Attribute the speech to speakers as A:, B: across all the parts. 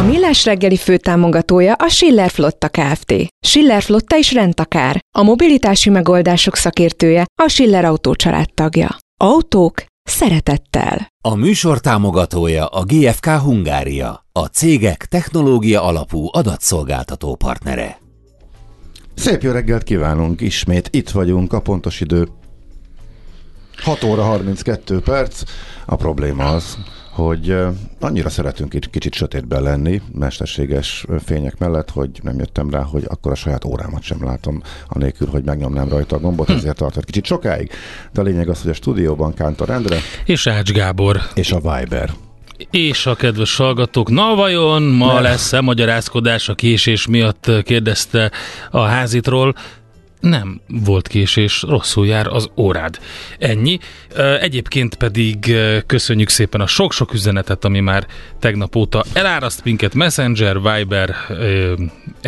A: A Millás reggeli főtámogatója a Schiller Flotta Kft. Schiller Flotta is rendtakár. A mobilitási megoldások szakértője a Schiller Autó tagja. Autók szeretettel.
B: A műsor támogatója a GFK Hungária, a cégek technológia alapú adatszolgáltató partnere.
C: Szép jó reggelt kívánunk, ismét itt vagyunk, a pontos idő 6 óra 32 perc. A probléma az, hogy annyira szeretünk itt kicsit sötétben lenni, mesterséges fények mellett, hogy nem jöttem rá, hogy akkor a saját órámat sem látom, anélkül, hogy megnyomnám rajta a gombot, hm. ezért tartott kicsit sokáig. De a lényeg az, hogy a stúdióban Kántor Endre
D: és Ács Gábor
C: és a Viber.
D: És a kedves hallgatók, na vajon ma lesz-e magyarázkodás a késés miatt kérdezte a házitról. Nem volt késés, rosszul jár az órád. Ennyi. Egyébként pedig köszönjük szépen a sok-sok üzenetet, ami már tegnap óta eláraszt minket Messenger, Viber,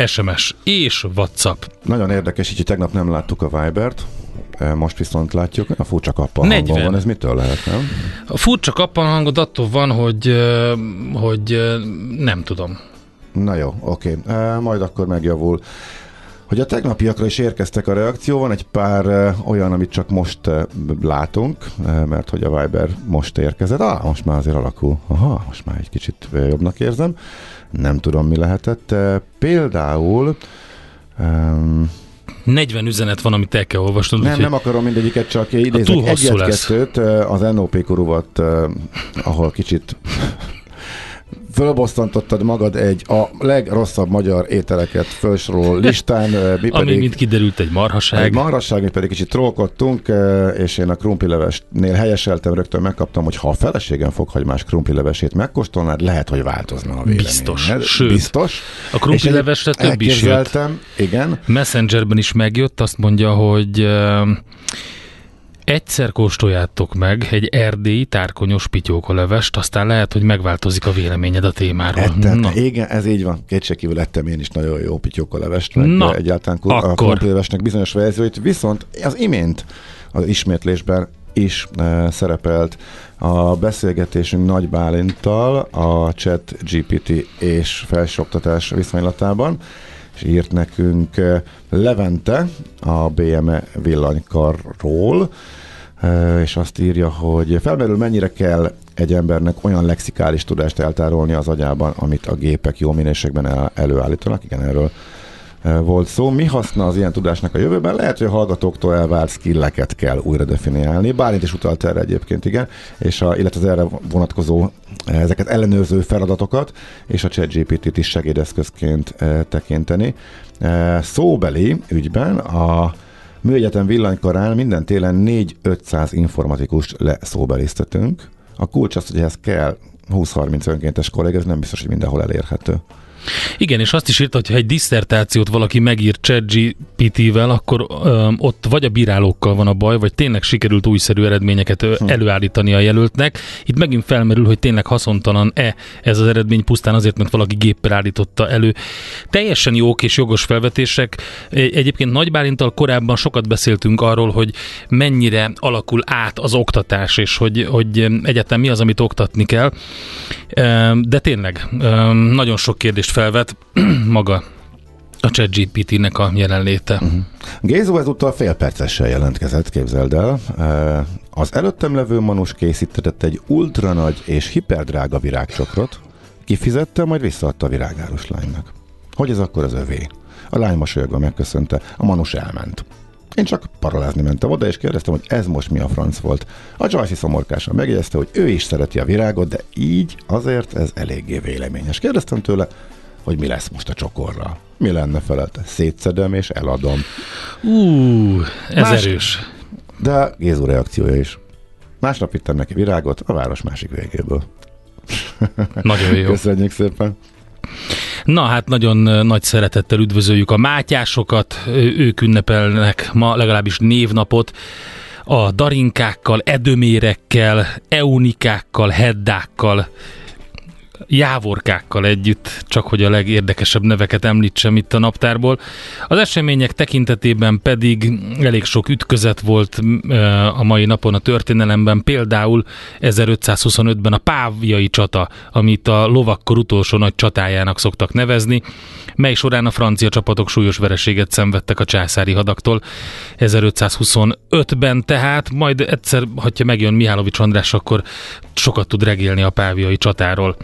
D: SMS és WhatsApp.
C: Nagyon érdekes, így tegnap nem láttuk a Vibert, most viszont látjuk, a furcsa kappan hangon van, ez mitől lehet, nem?
D: A furcsa kappan hangod attól van, hogy, hogy nem tudom.
C: Na jó, oké, majd akkor megjavul. Hogy a tegnapiakra is érkeztek a reakció, van egy pár olyan, amit csak most látunk, mert hogy a Viber most érkezett. Ah, most már azért alakul. Aha, most már egy kicsit jobbnak érzem. Nem tudom, mi lehetett. Például um,
D: 40 üzenet van, amit el kell olvasnod.
C: Nem, nem akarom mindegyiket, csak idézek egyet-kettőt. Az NOP kuruvat, ahol kicsit fölbosszantottad magad egy a legrosszabb magyar ételeket felsoroló listán.
D: Mi Ami, pedig, mint kiderült, egy marhaság.
C: Egy marhaság, mi pedig kicsit trollkodtunk, és én a krumplilevesnél helyeseltem, rögtön megkaptam, hogy ha a feleségem fokhagymás krumplilevesét megkóstolnád, lehet, hogy változna a véleményed.
D: Biztos. Sőt,
C: Biztos.
D: A krumplilevesre több is jött.
C: Igen.
D: Messengerben is megjött, azt mondja, hogy Egyszer kóstoljátok meg egy erdélyi tárkonyos pityókolevest, aztán lehet, hogy megváltozik a véleményed a témáról.
C: Ettem, Na. Igen, ez így van. Kétségkívül ettem én is nagyon jó pityókolevest, meg Na, egyáltalán akkor. a krumplilevesnek bizonyos verzióit, viszont az imént az ismétlésben is e, szerepelt a beszélgetésünk Nagy Bálintal a chat GPT és felsőoktatás viszonylatában, és írt nekünk eh, Levente a BME villanykarról, eh, és azt írja, hogy felmerül mennyire kell egy embernek olyan lexikális tudást eltárolni az agyában, amit a gépek jó minőségben el, előállítanak. Igen, erről volt szó. Mi haszna az ilyen tudásnak a jövőben? Lehet, hogy a hallgatóktól elvárt skilleket kell újra definiálni. Bálint is utalt erre egyébként, igen, és a, illetve az erre vonatkozó ezeket ellenőrző feladatokat, és a ChatGPT-t is segédeszközként tekinteni. Szóbeli ügyben a Műegyetem villanykarán minden télen 4-500 informatikus leszóbelisztetünk. A kulcs az, hogy ehhez kell 20-30 önkéntes kollég, ez nem biztos, hogy mindenhol elérhető.
D: Igen, és azt is írta, hogy ha egy diszertációt valaki megír ChatGPT-vel, akkor öm, ott vagy a bírálókkal van a baj, vagy tényleg sikerült újszerű eredményeket hm. előállítani a jelöltnek. Itt megint felmerül, hogy tényleg haszontalan-e ez az eredmény pusztán azért, mert valaki géppel állította elő. Teljesen jók és jogos felvetések. Egyébként Nagy Bálintal korábban sokat beszéltünk arról, hogy mennyire alakul át az oktatás, és hogy, hogy egyáltalán mi az, amit oktatni kell. De tényleg, nagyon sok kérdést felvet maga a ChatGPT-nek a jelenléte. Uh-huh.
C: Gézó ezúttal fél percessel jelentkezett, képzeld el. Az előttem levő manus készítetett egy ultra nagy és hiperdrága virágcsokrot, kifizette, majd visszaadta a virágárus lánynak. Hogy ez akkor az övé? A lány mosolyogva megköszönte, a manus elment. Én csak parolázni mentem oda, és kérdeztem, hogy ez most mi a franc volt. A Joyce szomorkásan megjegyezte, hogy ő is szereti a virágot, de így azért ez eléggé véleményes. Kérdeztem tőle, hogy mi lesz most a csokorral. Mi lenne felelte? Szétszedem és eladom.
D: Ú, ez Más... erős.
C: De Gézu reakciója is. Másnap vittem neki virágot a város másik végéből.
D: Nagyon jó.
C: Köszönjük szépen.
D: Na hát nagyon nagy szeretettel üdvözöljük a mátyásokat, ők ünnepelnek ma legalábbis névnapot a darinkákkal, edömérekkel, eunikákkal, heddákkal jávorkákkal együtt, csak hogy a legérdekesebb neveket említsem itt a naptárból. Az események tekintetében pedig elég sok ütközet volt a mai napon a történelemben, például 1525-ben a Pávjai csata, amit a lovakkor utolsó nagy csatájának szoktak nevezni, mely során a francia csapatok súlyos vereséget szenvedtek a császári hadaktól 1525-ben, tehát majd egyszer, hogyha megjön Mihálovics András, akkor sokat tud regélni a páviai csatáról.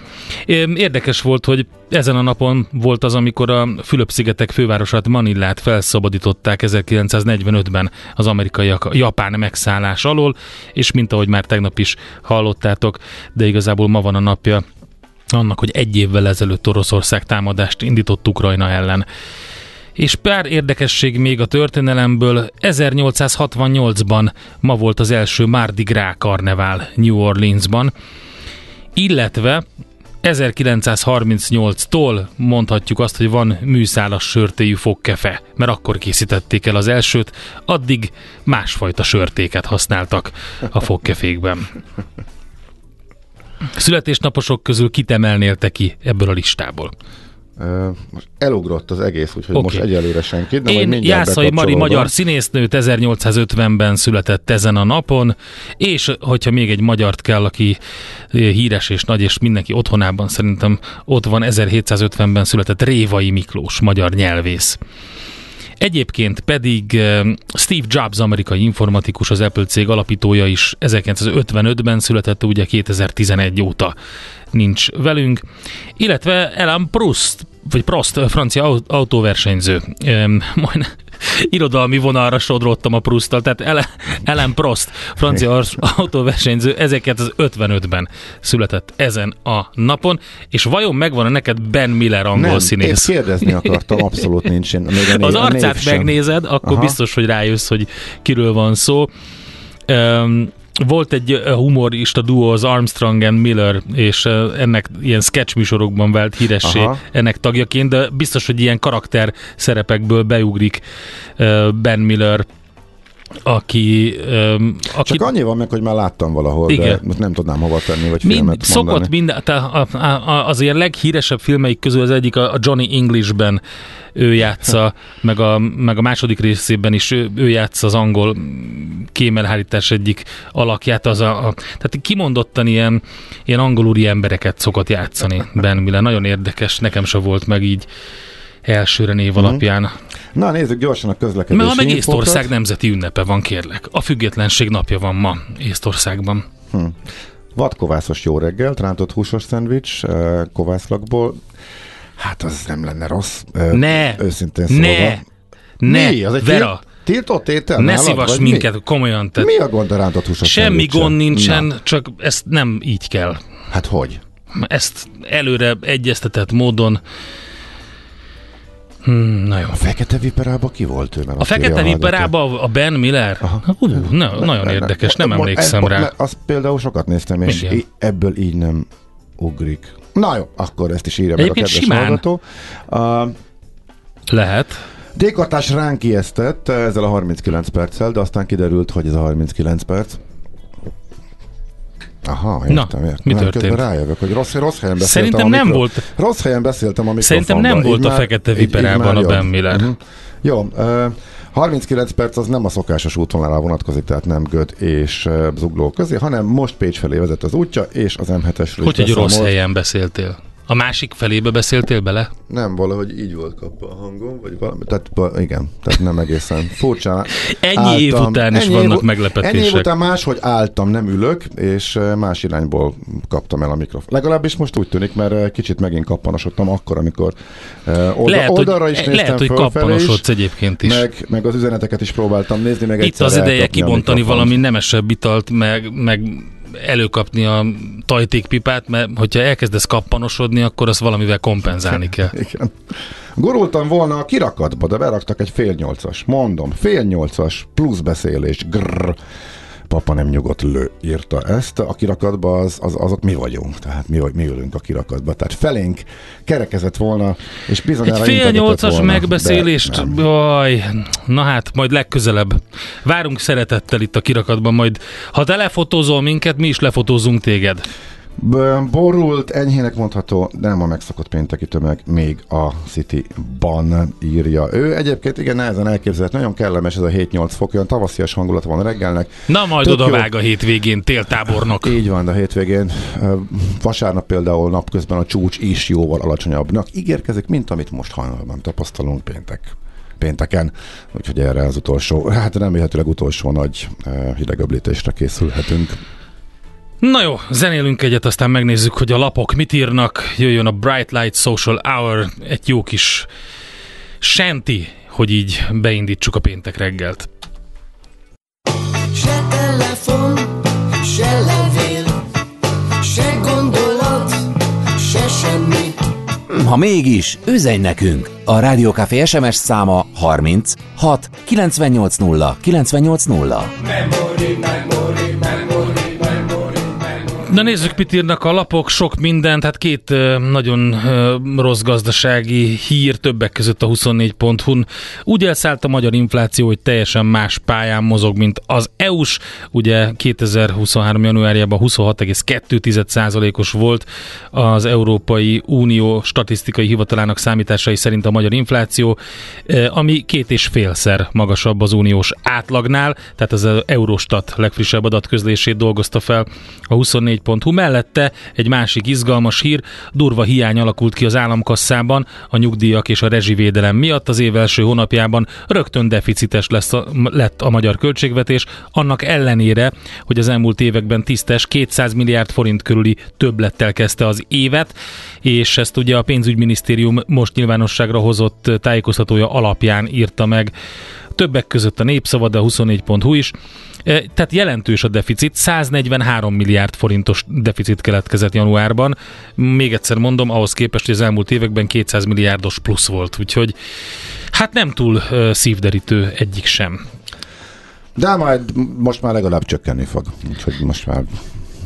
D: Érdekes volt, hogy ezen a napon volt az, amikor a Fülöp-szigetek fővárosát Manillát felszabadították 1945-ben az amerikaiak japán megszállás alól, és mint ahogy már tegnap is hallottátok, de igazából ma van a napja annak, hogy egy évvel ezelőtt Oroszország támadást indított Ukrajna ellen. És pár érdekesség még a történelemből. 1868-ban ma volt az első Mardi Gras karnevál New Orleansban, illetve 1938-tól mondhatjuk azt, hogy van műszálas sörtéjű fogkefe, mert akkor készítették el az elsőt, addig másfajta sörtéket használtak a fogkefékben. Születésnaposok közül kitemelnél te ki ebből a listából?
C: Most elugrott az egész, úgyhogy okay. most egyelőre senki. De
D: Én Jászai Mari magyar színésznőt 1850-ben született ezen a napon, és hogyha még egy magyart kell, aki híres és nagy, és mindenki otthonában szerintem ott van, 1750-ben született Révai Miklós, magyar nyelvész. Egyébként pedig Steve Jobs, amerikai informatikus, az Apple cég alapítója is 1955-ben született, ugye 2011 óta nincs velünk, illetve Ellen Proust, vagy Prost, francia autóversenyző. Majd irodalmi vonalra sodrottam a Prousttal, tehát Ellen Prost, francia autóversenyző, ezeket az 55-ben született ezen a napon, és vajon megvan-e neked Ben Miller angol Nem, színész?
C: Én kérdezni akartam, abszolút nincs. Még
D: a név, az arcát megnézed, akkor Aha. biztos, hogy rájössz, hogy kiről van szó. Um, volt egy humorista duo, az Armstrong and Miller, és ennek ilyen sketch műsorokban vált híressé Aha. ennek tagjaként, de biztos, hogy ilyen karakter szerepekből beugrik Ben Miller aki, um,
C: aki... Csak annyi van meg, hogy már láttam valahol, Igen. de nem tudnám hova tenni, vagy Mind, filmet
D: Szokott mondani. minden, tehát az ilyen leghíresebb filmeik közül az egyik a Johnny Englishben ő játsza, meg a, meg a második részében is ő, ő játsza az angol kémelhárítás egyik alakját, az a, a tehát kimondottan ilyen, ilyen angolúri embereket szokott játszani Ben Miller. Nagyon érdekes, nekem se volt meg így elsőre név mhm. alapján.
C: Na nézzük gyorsan a közlekedési
D: Mert meg Észtország nemzeti ünnepe van, kérlek. A függetlenség napja van ma Észtországban. Hm.
C: Vadkovászos jó reggel, rántott húsos szendvics, kovászlakból. Hát az nem lenne rossz.
D: Ne!
C: Őszintén szólva.
D: Ne! Ne! Mi? Az egy Vera!
C: Tiltott étel?
D: Ne szívas minket, mi? komolyan.
C: Tehát mi a gond a rántott húsos
D: Semmi gond nincsen, Na. csak ezt nem így kell.
C: Hát hogy?
D: Ezt előre egyeztetett módon Hmm, na jó.
C: A Fekete Viperába ki volt ő?
D: a Fekete Viperába a Ben Miller? Hú, na, ne, nagyon ne, érdekes, ne, nem emlékszem rá.
C: Azt például sokat néztem, és í- ebből így nem ugrik. Na jó, akkor ezt is írja meg Egyébként a kedves simán. hallgató. Uh,
D: Lehet.
C: Dékartás ránk ijesztett ezzel a 39 perccel, de aztán kiderült, hogy ez a 39 perc. Aha, értem,
D: Na, értem. mi történt? Közben
C: rájövök, hogy rossz, rossz helyen beszéltem.
D: Szerintem
C: nem
D: mikro... volt.
C: Rossz helyen beszéltem a
D: Szerintem nem volt a fekete viperában a Ben Miller. Uh-huh.
C: Jó, uh, 39 perc az nem a szokásos útvonalra vonatkozik, tehát nem Göd és uh, Zugló közé, hanem most Pécs felé vezet az útja, és az M7-esről
D: Hogy egy rossz helyen beszéltél? A másik felébe beszéltél bele?
C: Nem, valahogy így volt kapva a hangom, vagy valami, tehát igen, tehát nem egészen furcsa.
D: Ennyi álltam, év után is vannak év, meglepetések. Ennyi év
C: után máshogy álltam, nem ülök, és más irányból kaptam el a mikrofon. Legalábbis most úgy tűnik, mert kicsit megint kappanosodtam akkor, amikor oldal, lehet, oldalra hogy, is néztem Lehet, hogy kappanosodsz
D: egyébként is.
C: Meg, meg az üzeneteket is próbáltam nézni, meg
D: Itt az ideje kibontani valami nemesebb italt, meg, meg előkapni a tajtékpipát, mert hogyha elkezdesz kappanosodni, akkor azt valamivel kompenzálni kell.
C: Igen. Gurultam volna a kirakatba, de beraktak egy fél nyolcas. Mondom, fél nyolcas plusz beszélés. Grrr papa nem nyugodt lő, írta ezt. A kirakatban az, az, azok mi vagyunk, tehát mi, mi ülünk a kirakatba. Tehát felénk kerekezett volna, és bizonyára
D: Egy fél nyolcas volna, megbeszélést, baj, na hát, majd legközelebb. Várunk szeretettel itt a kirakatban, majd ha te lefotózol minket, mi is lefotózunk téged.
C: Borult, enyhének mondható, de nem a megszokott pénteki tömeg, még a City-ban írja. Ő egyébként igen nehezen elképzelhet, nagyon kellemes ez a 7-8 fok, olyan tavaszias hangulat van reggelnek.
D: Na majd Tök oda vág a hétvégén téltábornok.
C: Így van, de a hétvégén vasárnap például napközben a csúcs is jóval alacsonyabbnak ígérkezik, mint amit most hajnalban tapasztalunk péntek pénteken, úgyhogy erre az utolsó, hát remélhetőleg utolsó nagy hidegöblítésre készülhetünk.
D: Na jó, zenélünk egyet, aztán megnézzük, hogy a lapok mit írnak. Jöjjön a Bright Light Social Hour, egy jó kis senti, hogy így beindítsuk a péntek reggelt. Se telefon, se levél, se gondolat,
B: se semmi. Ha mégis, üzenj nekünk! A Rádiókafé SMS száma 30 6 98 0 98 0. Memory, memory,
D: memory. Na nézzük, mit írnak a lapok, sok mindent, hát két nagyon rossz gazdasági hír, többek között a 24.hu-n. Úgy elszállt a magyar infláció, hogy teljesen más pályán mozog, mint az EU-s. Ugye 2023. januárjában 26,2%-os volt az Európai Unió statisztikai hivatalának számításai szerint a magyar infláció, ami két és félszer magasabb az uniós átlagnál, tehát az Eurostat legfrissebb adatközlését dolgozta fel a 24 24.hu. Mellette egy másik izgalmas hír, durva hiány alakult ki az államkasszában a nyugdíjak és a rezsivédelem miatt. Az év első hónapjában rögtön deficites lesz a, lett a magyar költségvetés, annak ellenére, hogy az elmúlt években tisztes 200 milliárd forint körüli többlettel kezdte az évet, és ezt ugye a pénzügyminisztérium most nyilvánosságra hozott tájékoztatója alapján írta meg többek között a népszava, de a 24.hu is. E, tehát jelentős a deficit, 143 milliárd forintos deficit keletkezett januárban. Még egyszer mondom, ahhoz képest, hogy az elmúlt években 200 milliárdos plusz volt, úgyhogy hát nem túl e, szívderítő egyik sem.
C: De majd most már legalább csökkenni fog, úgyhogy most már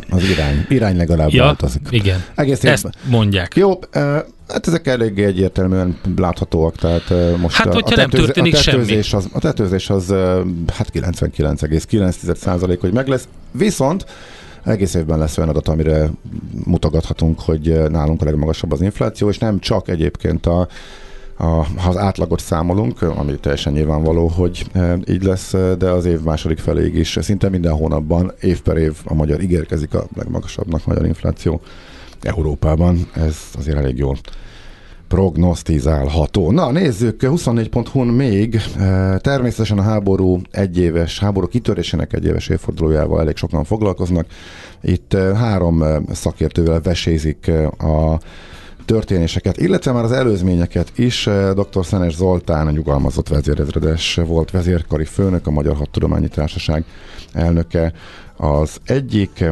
C: az irány, irány legalább
D: ja, változik. Igen, Egész ezt mondják.
C: Jó, Hát ezek eléggé egyértelműen láthatóak, tehát most
D: hát, a, a, tetőz, nem történik a tetőzés
C: semmi. Az, a tetőzés az hát 99,9 hogy meg lesz, viszont egész évben lesz olyan adat, amire mutogathatunk, hogy nálunk a legmagasabb az infláció, és nem csak egyébként a a, ha az átlagot számolunk, ami teljesen nyilvánvaló, hogy így lesz, de az év második feléig is. Szinte minden hónapban, év per év a magyar ígérkezik a legmagasabbnak magyar infláció Európában. Ez azért elég jól prognosztizálható. Na, nézzük, 24.hu-n még e, természetesen a háború egyéves, háború kitörésének egyéves évfordulójával elég sokan foglalkoznak. Itt e, három e, szakértővel vesézik a történéseket, illetve már az előzményeket is. Dr. Szenes Zoltán, a nyugalmazott vezérezredes volt vezérkari főnök, a Magyar Hadtudományi Társaság elnöke az egyik,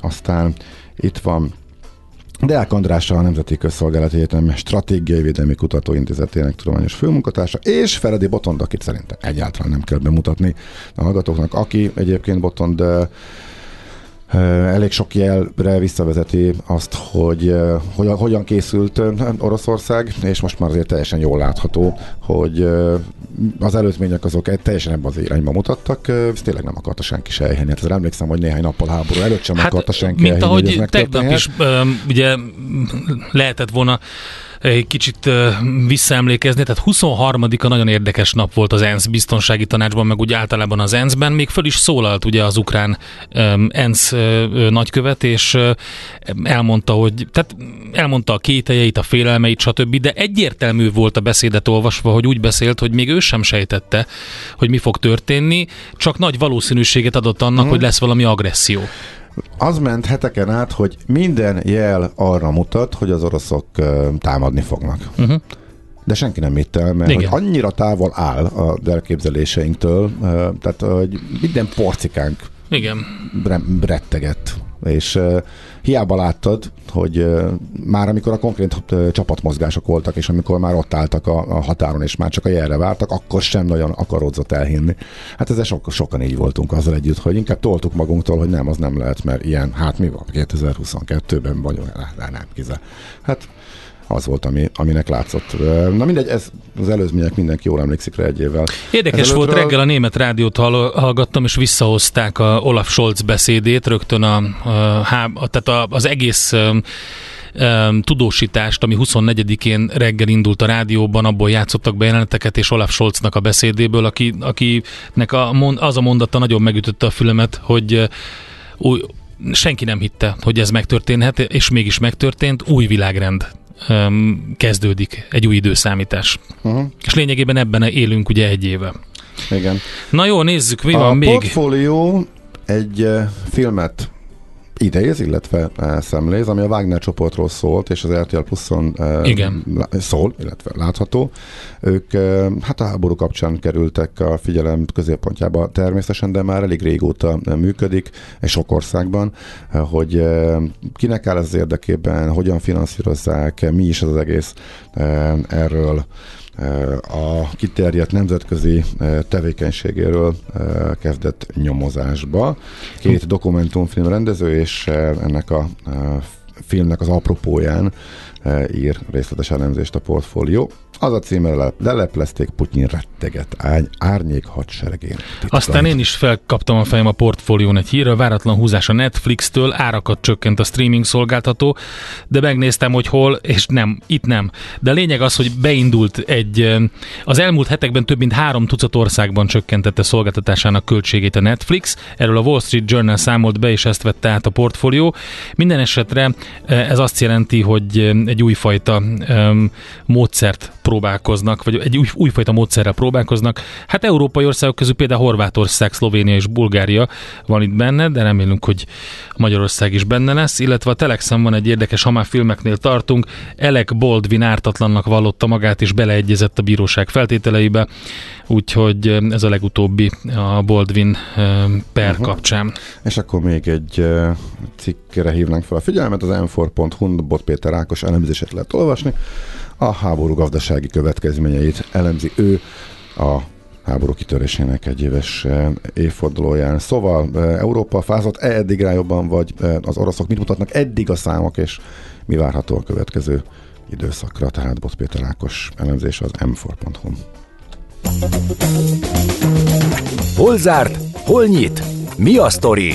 C: aztán itt van Deák András a Nemzeti Közszolgálati Egyetem Stratégiai Védelmi Kutatóintézetének tudományos főmunkatársa, és Feredi Botond, akit szerintem egyáltalán nem kell bemutatni a hallgatóknak, aki egyébként Botond elég sok jelre visszavezeti azt, hogy hogyan, hogyan készült Oroszország, és most már azért teljesen jól látható, hogy az előzmények azok teljesen ebben az irányba mutattak, ezt tényleg nem akarta senki se elhinni. Hát emlékszem, hogy néhány nappal háború előtt sem hát, akarta senki
D: mint elhinni, ahogy tegnap is ugye lehetett volna egy kicsit visszaemlékezni, tehát 23-a nagyon érdekes nap volt az ENSZ biztonsági tanácsban, meg úgy általában az ENSZ-ben, még föl is szólalt ugye az ukrán ENSZ nagykövet, és elmondta, hogy, tehát elmondta a kételjeit, a félelmeit, stb., de egyértelmű volt a beszédet olvasva, hogy úgy beszélt, hogy még ő sem sejtette, hogy mi fog történni, csak nagy valószínűséget adott annak, hmm. hogy lesz valami agresszió
C: az ment heteken át, hogy minden jel arra mutat, hogy az oroszok támadni fognak. Uh-huh. De senki nem hitte el, mert hogy annyira távol áll a elképzeléseinktől, tehát hogy minden porcikánk
D: Igen.
C: rettegett. És hiába láttad, hogy már amikor a konkrét csapatmozgások voltak, és amikor már ott álltak a, határon, és már csak a jelre vártak, akkor sem nagyon akarodzott elhinni. Hát ezzel so- sokan így voltunk azzal együtt, hogy inkább toltuk magunktól, hogy nem, az nem lehet, mert ilyen, hát mi van, 2022-ben vagyunk, nem, nem, kizár. Hát az volt, ami, aminek látszott. Na mindegy, ez az előzmények mindenki jól emlékszik rá egy évvel.
D: Érdekes Ezelőttről... volt, reggel a német rádiót hallgattam, és visszahozták a Olaf Scholz beszédét, rögtön a, a, a tehát a, az egész tudósítást, ami 24-én reggel indult a rádióban, abból játszottak be jeleneteket, és Olaf Scholznak a beszédéből, aki, akinek a, az a mondata nagyon megütötte a fülemet, hogy új, senki nem hitte, hogy ez megtörténhet, és mégis megtörtént, új világrend um, kezdődik egy új időszámítás. Uh-huh. És lényegében ebben élünk ugye egy éve.
C: Igen.
D: Na jó, nézzük, mi
C: a
D: van még.
C: A portfólió egy uh, filmet idéz, illetve uh, szemléz, ami a Wagner csoportról szólt, és az RTL Pluszon uh,
D: Igen.
C: szól, illetve látható. Ők uh, hát a háború kapcsán kerültek a figyelem középpontjába természetesen, de már elég régóta működik, és sok országban, hogy kinek áll ez az érdekében, hogyan finanszírozzák, mi is az egész erről a kiterjedt nemzetközi tevékenységéről kezdett nyomozásba. Két dokumentumfilm rendező, és ennek a filmnek az apropóján ír részletes elemzést a portfólió. Az a címre leleplezték Putyin retteget ány, árnyék hadseregén.
D: Aztán én is felkaptam a fejem a portfólión egy hírra, váratlan húzás a Netflix-től, árakat csökkent a streaming szolgáltató, de megnéztem, hogy hol, és nem, itt nem. De a lényeg az, hogy beindult egy, az elmúlt hetekben több mint három tucat országban csökkentette szolgáltatásának költségét a Netflix. Erről a Wall Street Journal számolt be, és ezt vette át a portfólió. Minden esetre ez azt jelenti, hogy egy újfajta um, módszert próbálkoznak, vagy egy új, újfajta módszerrel próbálkoznak. Hát európai országok közül például Horvátország, Szlovénia és Bulgária van itt benne, de remélünk, hogy Magyarország is benne lesz, illetve a Telexen van egy érdekes, ha már filmeknél tartunk, Elek Boldvin ártatlannak vallotta magát és beleegyezett a bíróság feltételeibe, úgyhogy ez a legutóbbi a Boldvin per uh-huh. kapcsán.
C: És akkor még egy cikkre hívnánk fel a figyelmet, az m4.hu Bot Péter Ákos elemzését lehet olvasni a háború gazdasági következményeit elemzi ő a háború kitörésének egy éves eh, évfordulóján. Szóval eh, Európa fázott -e eddig rá jobban, vagy eh, az oroszok mit mutatnak eddig a számok, és mi várható a következő időszakra, tehát Bot Péter Ákos elemzés az m4.hu.
E: Hol zárt? Hol nyit? Mi a sztori?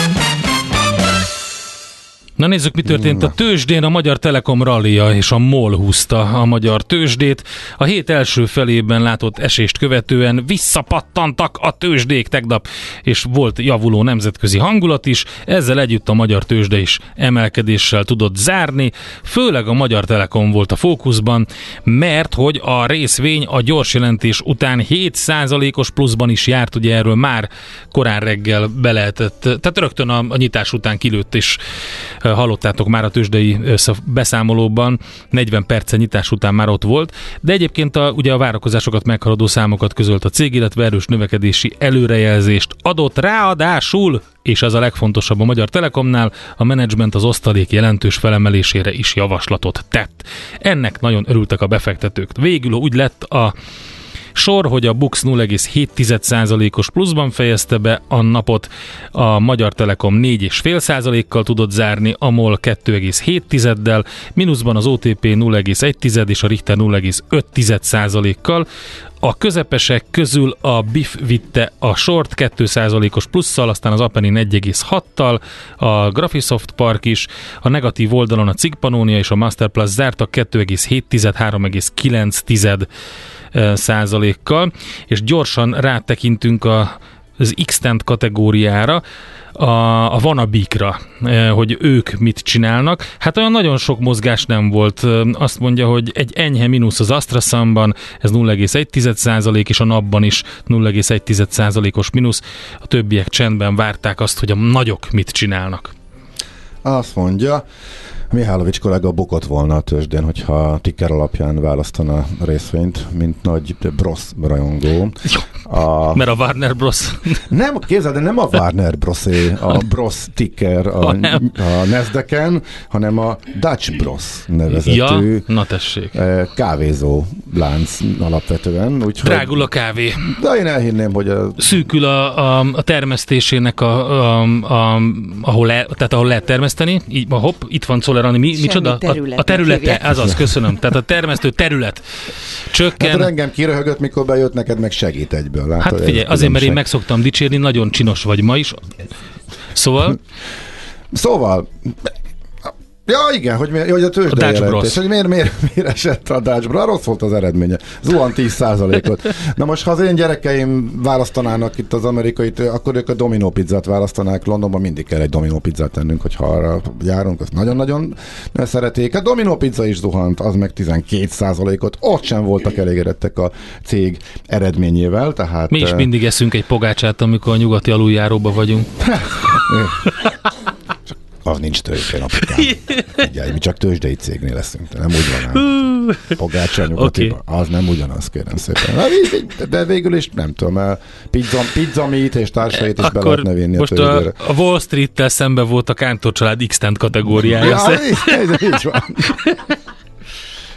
D: Na nézzük, mi történt a tőzsdén. A Magyar Telekom rallia és a MOL húzta a magyar tőzsdét. A hét első felében látott esést követően visszapattantak a tőzsdék tegnap, és volt javuló nemzetközi hangulat is. Ezzel együtt a magyar tőzsde is emelkedéssel tudott zárni. Főleg a Magyar Telekom volt a fókuszban, mert hogy a részvény a gyors jelentés után 7%-os pluszban is járt, ugye erről már korán reggel be lehetett, tehát rögtön a, a nyitás után kilőtt és hallottátok már a tőzsdei beszámolóban, 40 perce nyitás után már ott volt, de egyébként a, ugye a várakozásokat meghaladó számokat közölt a cég, illetve erős növekedési előrejelzést adott ráadásul, és ez a legfontosabb a Magyar Telekomnál, a menedzsment az osztalék jelentős felemelésére is javaslatot tett. Ennek nagyon örültek a befektetők. Végül úgy lett a Sor, hogy a Bux 0,7%-os pluszban fejezte be a napot, a Magyar Telekom 4,5%-kal tudott zárni, a MOL 2,7-del, mínuszban az OTP 0,1 és a Richter 0,5%-kal. A közepesek közül a BIF vitte a short 2%-os plusszal, aztán az Apenin 1,6-tal, a Graphisoft Park is, a negatív oldalon a Cigpanónia és a Masterplus zártak 2,7-3,9 százalékkal, és gyorsan rátekintünk a, az x kategóriára, a, a vanabikra, hogy ők mit csinálnak. Hát olyan nagyon sok mozgás nem volt. Azt mondja, hogy egy enyhe mínusz az AstraSamban, ez 0,1 és a napban is 0,1 os mínusz. A többiek csendben várták azt, hogy a nagyok mit csinálnak.
C: Azt mondja, Mihálovics kollega bukott volna a tőzsdén, hogyha ticker alapján választana részvényt, mint nagy Bros rajongó.
D: A... Mert a Warner Bros.
C: Nem, képzeld, de nem a Warner Bros. a Bros ticker a, a Nasdaq-en, hanem a Dutch Bros nevezetű ja,
D: na tessék.
C: Eh, kávézó lánc alapvetően.
D: Úgyhogy, Drágul a kávé.
C: De én elhinném, hogy a...
D: Szűkül a, a, a termesztésének, a, a, a, ahol, le, tehát ahol lehet termeszteni. Így, hopp, itt van Czoller Ani, mi, micsoda? A, a területe, ez az, köszönöm. Tehát a termesztő terület csökken. Hát
C: engem kiröhögött, mikor bejött neked, meg segít egyből.
D: Látod, hát figyelj, azért, mert én meg szoktam dicsérni, nagyon csinos vagy ma is. Szóval...
C: Szóval, Ja, igen, hogy, miért, hogy a tőzsde a jelentés, hogy miért, miért, miért esett a Dutch Bros. Rossz volt az eredménye. Zuhan 10%-ot. Na most, ha az én gyerekeim választanának itt az amerikai, akkor ők a Domino pizzát választanák. Londonban mindig kell egy Domino pizzát tennünk, hogyha arra járunk, azt nagyon-nagyon szeretik. A Domino pizza is zuhant, az meg 12%-ot. Ott sem voltak elégedettek a cég eredményével. Tehát,
D: Mi is mindig eszünk egy pogácsát, amikor a nyugati aluljáróba vagyunk.
C: Az nincs tőzsdén, apukám. Ugye, mi csak tőzsdei cégnél leszünk, de nem úgy van. Pogácsa okay. az nem ugyanaz, kérem szépen. De végül is nem tudom, pizza, pizza meat és társait is Akkor be lehetne vinni
D: most
C: a,
D: a, a Wall Street-tel szembe volt a Kántor család x kategóriája.
C: Ja, így, így van.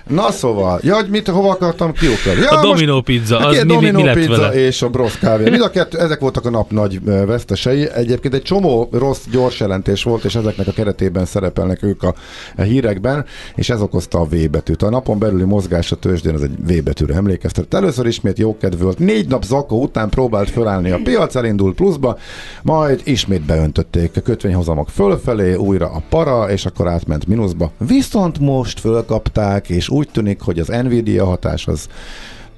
C: Na szóval, ja, hogy mit, hova akartam kiugrani? Ja,
D: a Domino pizza, az mi,
C: Domino
D: mi lett
C: pizza
D: vele?
C: és a Bros kávé. Mind a kettő, ezek voltak a nap nagy vesztesei. Egyébként egy csomó rossz gyors jelentés volt, és ezeknek a keretében szerepelnek ők a, hírekben, és ez okozta a V betűt. A napon belüli mozgás a tőzsdén az egy V betűre emlékeztet. Először ismét jókedv volt. Négy nap zakó után próbált fölállni a piac, elindult pluszba, majd ismét beöntötték a kötvényhozamok fölfelé, újra a para, és akkor átment mínuszba. Viszont most fölkapták, és úgy tűnik, hogy az Nvidia hatás az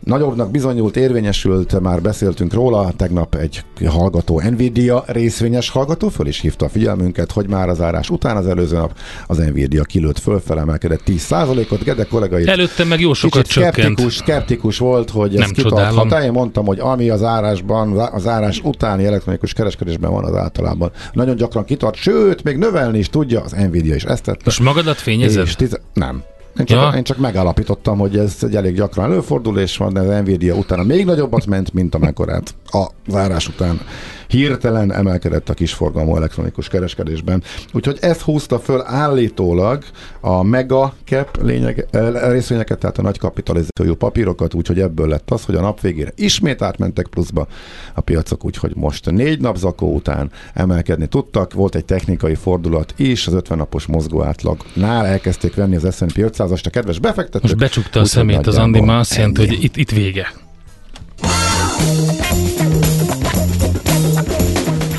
C: nagyobbnak bizonyult, érvényesült, már beszéltünk róla, tegnap egy hallgató, Nvidia részvényes hallgató föl is hívta a figyelmünket, hogy már az árás után az előző nap az Nvidia kilőtt föl, felemelkedett 10%-ot, Gede kollégai
D: Előtte meg jó sokat
C: skeptikus, skeptikus volt, hogy ez kitarthat. Én mondtam, hogy ami az árásban, az árás utáni elektronikus kereskedésben van az általában. Nagyon gyakran kitart, sőt, még növelni is tudja, az Nvidia is ezt tette.
D: Most magadat fényezed?
C: Tiz- nem, én csak, ja. én csak megállapítottam, hogy ez egy elég gyakran előfordul, és van az Nvidia utána még nagyobbat ment, mint amekkorát a zárás után hirtelen emelkedett a kisforgalmú elektronikus kereskedésben. Úgyhogy ezt húzta föl állítólag a mega cap lényeg, eh, részvényeket, tehát a nagy kapitalizációjú papírokat, úgyhogy ebből lett az, hogy a nap végére ismét átmentek pluszba a piacok, úgyhogy most négy nap zakó után emelkedni tudtak. Volt egy technikai fordulat is, az 50 napos mozgó átlagnál elkezdték venni az S&P 500-ast a kedves befektetők.
D: Most becsukta a szemét az Andi, már azt jelenti, hogy itt, itt vége.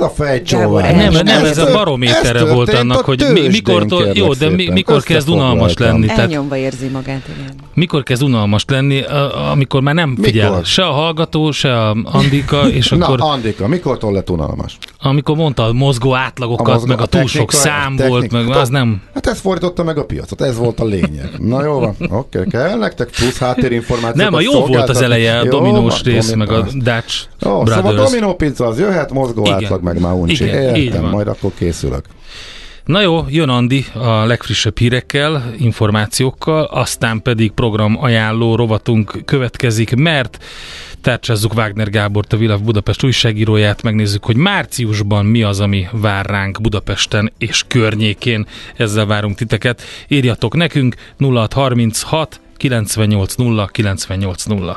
C: Ez a fejcsóvár?
D: Nem, nem, nem, ez a barométerre volt annak, hogy mi, mikor, jó, de mi, mikor kezd unalmas lenni.
F: Elnyomva érzi magát, igen.
D: Mikor kezd unalmas lenni, amikor már nem figyel mikor? se a hallgató, se a Andika, és akkor...
C: Na, Andika, mikor lett unalmas?
D: Amikor mondta a mozgó átlagokat, a mozgó, meg a, a túl sok szám volt, meg az nem...
C: Hát ez fordította meg a piacot, ez volt a lényeg. Na jó van, oké, okay, kell nektek plusz háttérinformáció.
D: Nem, a jó volt az eleje, a dominós rész, meg a Dutch
C: Jó, Brothers. szóval a dominó pizza az jöhet, mozgó átlag meg már uncsi. Igen, Értem, majd akkor készülök.
D: Na jó, jön Andi a legfrissebb hírekkel, információkkal, aztán pedig program ajánló rovatunk következik, mert tárcsázzuk Wagner Gábort, a Világ Budapest újságíróját, megnézzük, hogy márciusban mi az, ami vár ránk Budapesten és környékén. Ezzel várunk titeket. Írjatok nekünk 0636 980 980.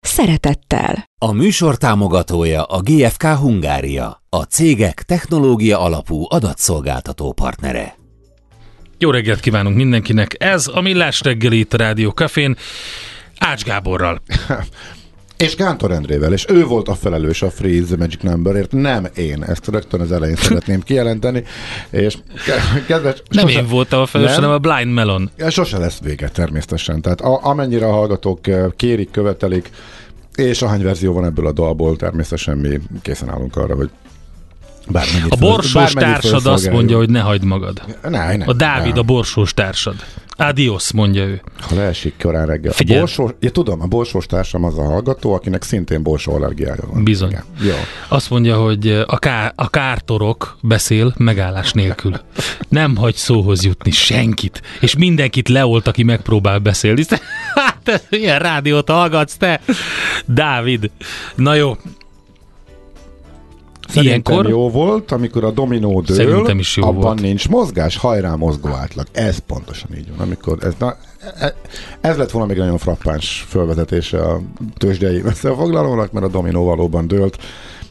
A: szeretettel.
B: A műsor támogatója a GFK Hungária, a cégek technológia alapú adatszolgáltató partnere.
D: Jó reggelt kívánunk mindenkinek! Ez a Millás reggeli itt a Rádió Cafén Ács Gáborral.
C: És Gántor Endrével, és ő volt a felelős a Freeze Magic Numberért, nem én. Ezt rögtön az elején szeretném kijelenteni. És kedves,
D: nem sose, én voltam a felelős, hanem a Blind Melon.
C: Sose lesz vége természetesen. Tehát a, amennyire a hallgatók kérik, követelik, és ahány verzió van ebből a dalból, természetesen mi készen állunk arra, hogy
D: Bármennyit a borsós föl, társad azt mondja, hogy ne hagyd magad.
C: Ne, ne,
D: a Dávid ne. a borsós társad. Adios, mondja ő.
C: Ha leesik korán reggel. A borsós, ja, tudom, a borsós társam az a hallgató, akinek szintén borsó allergiája van.
D: Bizony. Igen. Jó. Azt mondja, hogy a, ká- a kártorok beszél megállás nélkül. Nem hagy szóhoz jutni senkit. És mindenkit leolt, aki megpróbál beszélni. Hát, ilyen rádiót hallgatsz te? Dávid. Na jó,
C: Szerintem Ilyenkor... jó volt, amikor a dominó dől,
D: Szerintem is jó
C: abban
D: volt.
C: nincs mozgás, hajrá mozgó átlag. Ez pontosan így van. Amikor ez, na, e- ez lett volna még nagyon frappáns felvezetése a tőzsdei összefoglalónak, mert a dominó valóban dőlt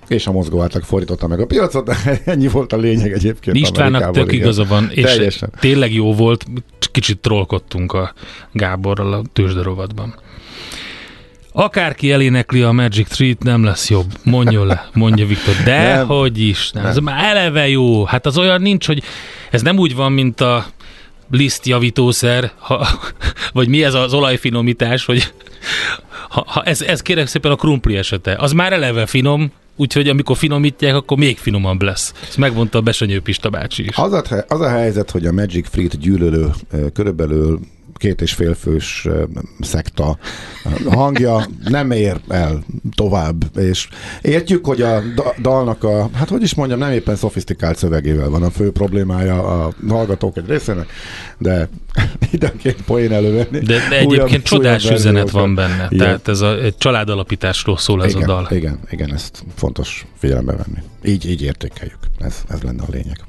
C: és a mozgó átlag fordította meg a piacot, de ennyi volt a lényeg egyébként.
D: Istvánnak tök igaza van, és Teljesen. tényleg jó volt, kicsit trollkodtunk a Gáborral a tőzsderovatban. Akárki elénekli a Magic Treat, nem lesz jobb. Mondja le, mondja Viktor. De nem, hogy is, nem. nem. Ez már eleve jó. Hát az olyan nincs, hogy ez nem úgy van, mint a liszt javítószer, ha, vagy mi ez az olajfinomítás, hogy ha, ha ez, ez kérek szépen a krumpli esete. Az már eleve finom, úgyhogy amikor finomítják, akkor még finomabb lesz. Ezt megmondta a Besenyő Pista bácsi is.
C: Az a, az a helyzet, hogy a Magic Fruit gyűlölő körülbelül két és fél fős szekta hangja nem ér el tovább, és értjük, hogy a dalnak a, hát hogy is mondjam, nem éppen szofisztikált szövegével van a fő problémája a hallgatók egy részének, de időnként poén elővenni.
D: De, de egyébként újabb, csodás újabb üzenet van benne, igen. tehát ez a családalapításról szól ez
C: igen,
D: a dal.
C: Igen, igen, ezt fontos figyelembe venni. Így, így értékeljük, ez, ez lenne a lényeg.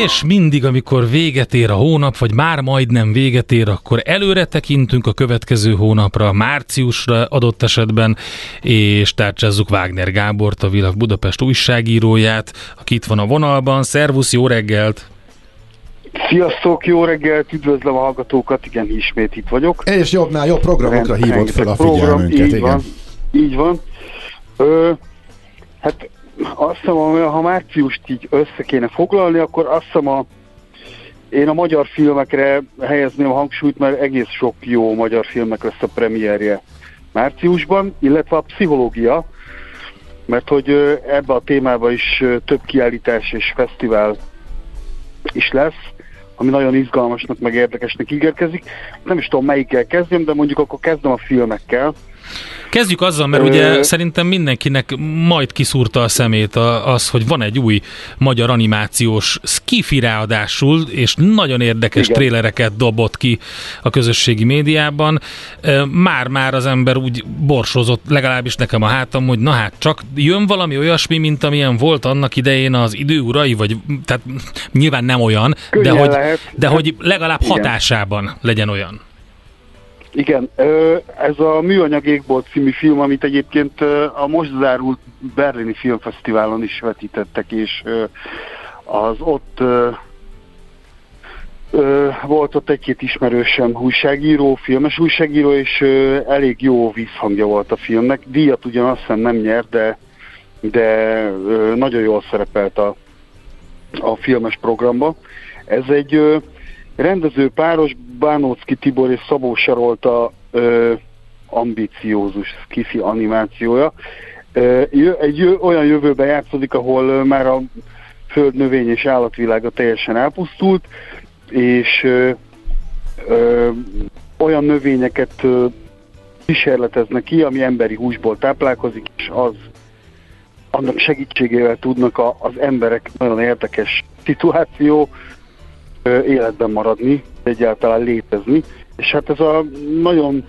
D: És mindig, amikor véget ér a hónap, vagy már majdnem véget ér, akkor előre tekintünk a következő hónapra, márciusra adott esetben, és tárcsázzuk Wagner Gábort, a Világ Budapest újságíróját, aki itt van a vonalban. Szervusz, jó reggelt!
G: Sziasztok, jó reggelt, üdvözlöm a hallgatókat, igen, ismét itt vagyok.
C: És jobbnál jobb programokra hívott fel a figyelmünket, program, így
G: igen. Van, így van. Ö, hát azt hiszem, ha márciust így össze kéne foglalni, akkor azt hiszem a én a magyar filmekre helyezném a hangsúlyt, mert egész sok jó magyar filmek lesz a premierje márciusban, illetve a pszichológia, mert hogy ebbe a témába is több kiállítás és fesztivál is lesz, ami nagyon izgalmasnak, meg érdekesnek ígérkezik. Nem is tudom melyikkel kezdjem, de mondjuk akkor kezdem a filmekkel.
D: Kezdjük azzal, mert ugye szerintem mindenkinek majd kiszúrta a szemét az, hogy van egy új magyar animációs skifi ráadásul, és nagyon érdekes Igen. trélereket dobott ki a közösségi médiában. Már-már az ember úgy borsozott, legalábbis nekem a hátam, hogy na hát, csak jön valami olyasmi, mint amilyen volt annak idején az időurai, vagy tehát nyilván nem olyan, de hogy, de hogy legalább Igen. hatásában legyen olyan.
G: Igen, ez a Műanyag Égbolt című film, amit egyébként a most zárult Berlini Filmfesztiválon is vetítettek, és az ott volt ott egy-két ismerősem újságíró, filmes újságíró, és elég jó vízhangja volt a filmnek. Díjat ugyan azt hiszem nem nyert, de, de nagyon jól szerepelt a, a filmes programba. Ez egy rendező páros Bánócki Tibor és Szabó Sarolta ö, ambiciózus skifi animációja. Ö, egy jö, olyan jövőben játszódik, ahol ö, már a föld növény és állatvilága teljesen elpusztult, és ö, ö, olyan növényeket ö, kísérleteznek ki, ami emberi húsból táplálkozik, és az annak segítségével tudnak a, az emberek nagyon érdekes szituáció, életben maradni, egyáltalán létezni. És hát ez a nagyon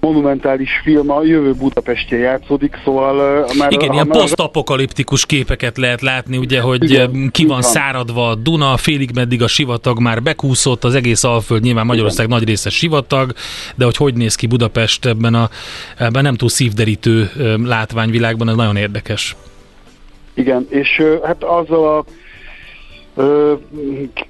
G: monumentális film a jövő Budapestje játszódik, szóval
D: már... Igen, ilyen posztapokaliptikus képeket lehet látni, ugye, hogy igen, ki van, van száradva a Duna, félig meddig a sivatag már bekúszott, az egész Alföld, nyilván Magyarország igen. nagy része sivatag, de hogy hogy néz ki Budapest ebben a ebben nem túl szívderítő látványvilágban, ez nagyon érdekes.
G: Igen, és hát azzal a ö,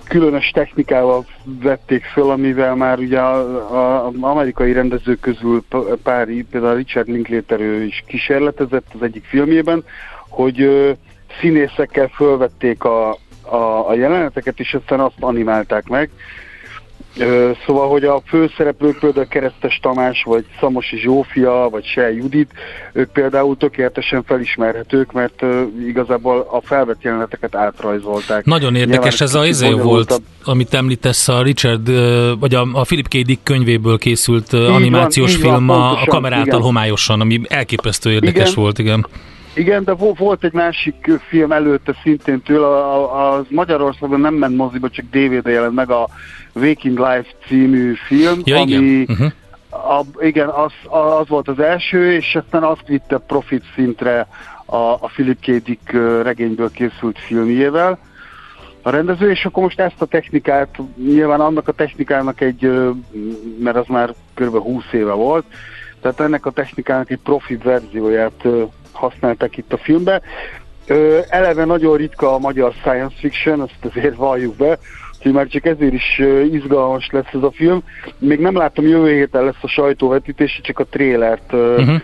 G: különös technikával vették föl, amivel már ugye az amerikai rendezők közül pár, például Richard Linklater ő is kísérletezett az egyik filmjében, hogy ö, színészekkel fölvették a, a, a jeleneteket, és aztán azt animálták meg. Szóval, hogy a főszereplők például Keresztes Tamás, vagy Szamosi Zsófia, vagy Se Judit, ők például tökéletesen felismerhetők, mert igazából a felvett jeleneteket átrajzolták.
D: Nagyon érdekes Nyilván ez a izé volt, amit említesz, a Richard, vagy a, a Philip K. Dick könyvéből készült így animációs van, film van, pontosan, a kameráltal igen. homályosan, ami elképesztő érdekes igen. volt, igen.
G: Igen, de volt egy másik film előtte szintén tőle, az Magyarországon nem ment moziba, csak DVD jelent meg a Waking Life című film,
D: ja, ami igen. Uh-huh.
G: A, igen, az, az volt az első, és aztán azt vitte profit szintre a, a Philip K. Dick regényből készült filmjével a rendező, és akkor most ezt a technikát, nyilván annak a technikának egy, mert az már kb. 20 éve volt, tehát ennek a technikának egy profit verzióját használtak itt a filmben. Eleve nagyon ritka a magyar science fiction, azt azért valljuk be, Úgyhogy már csak ezért is izgalmas lesz ez a film. Még nem láttam, jövő héten lesz a sajtóvetítés, csak a trélert uh-huh.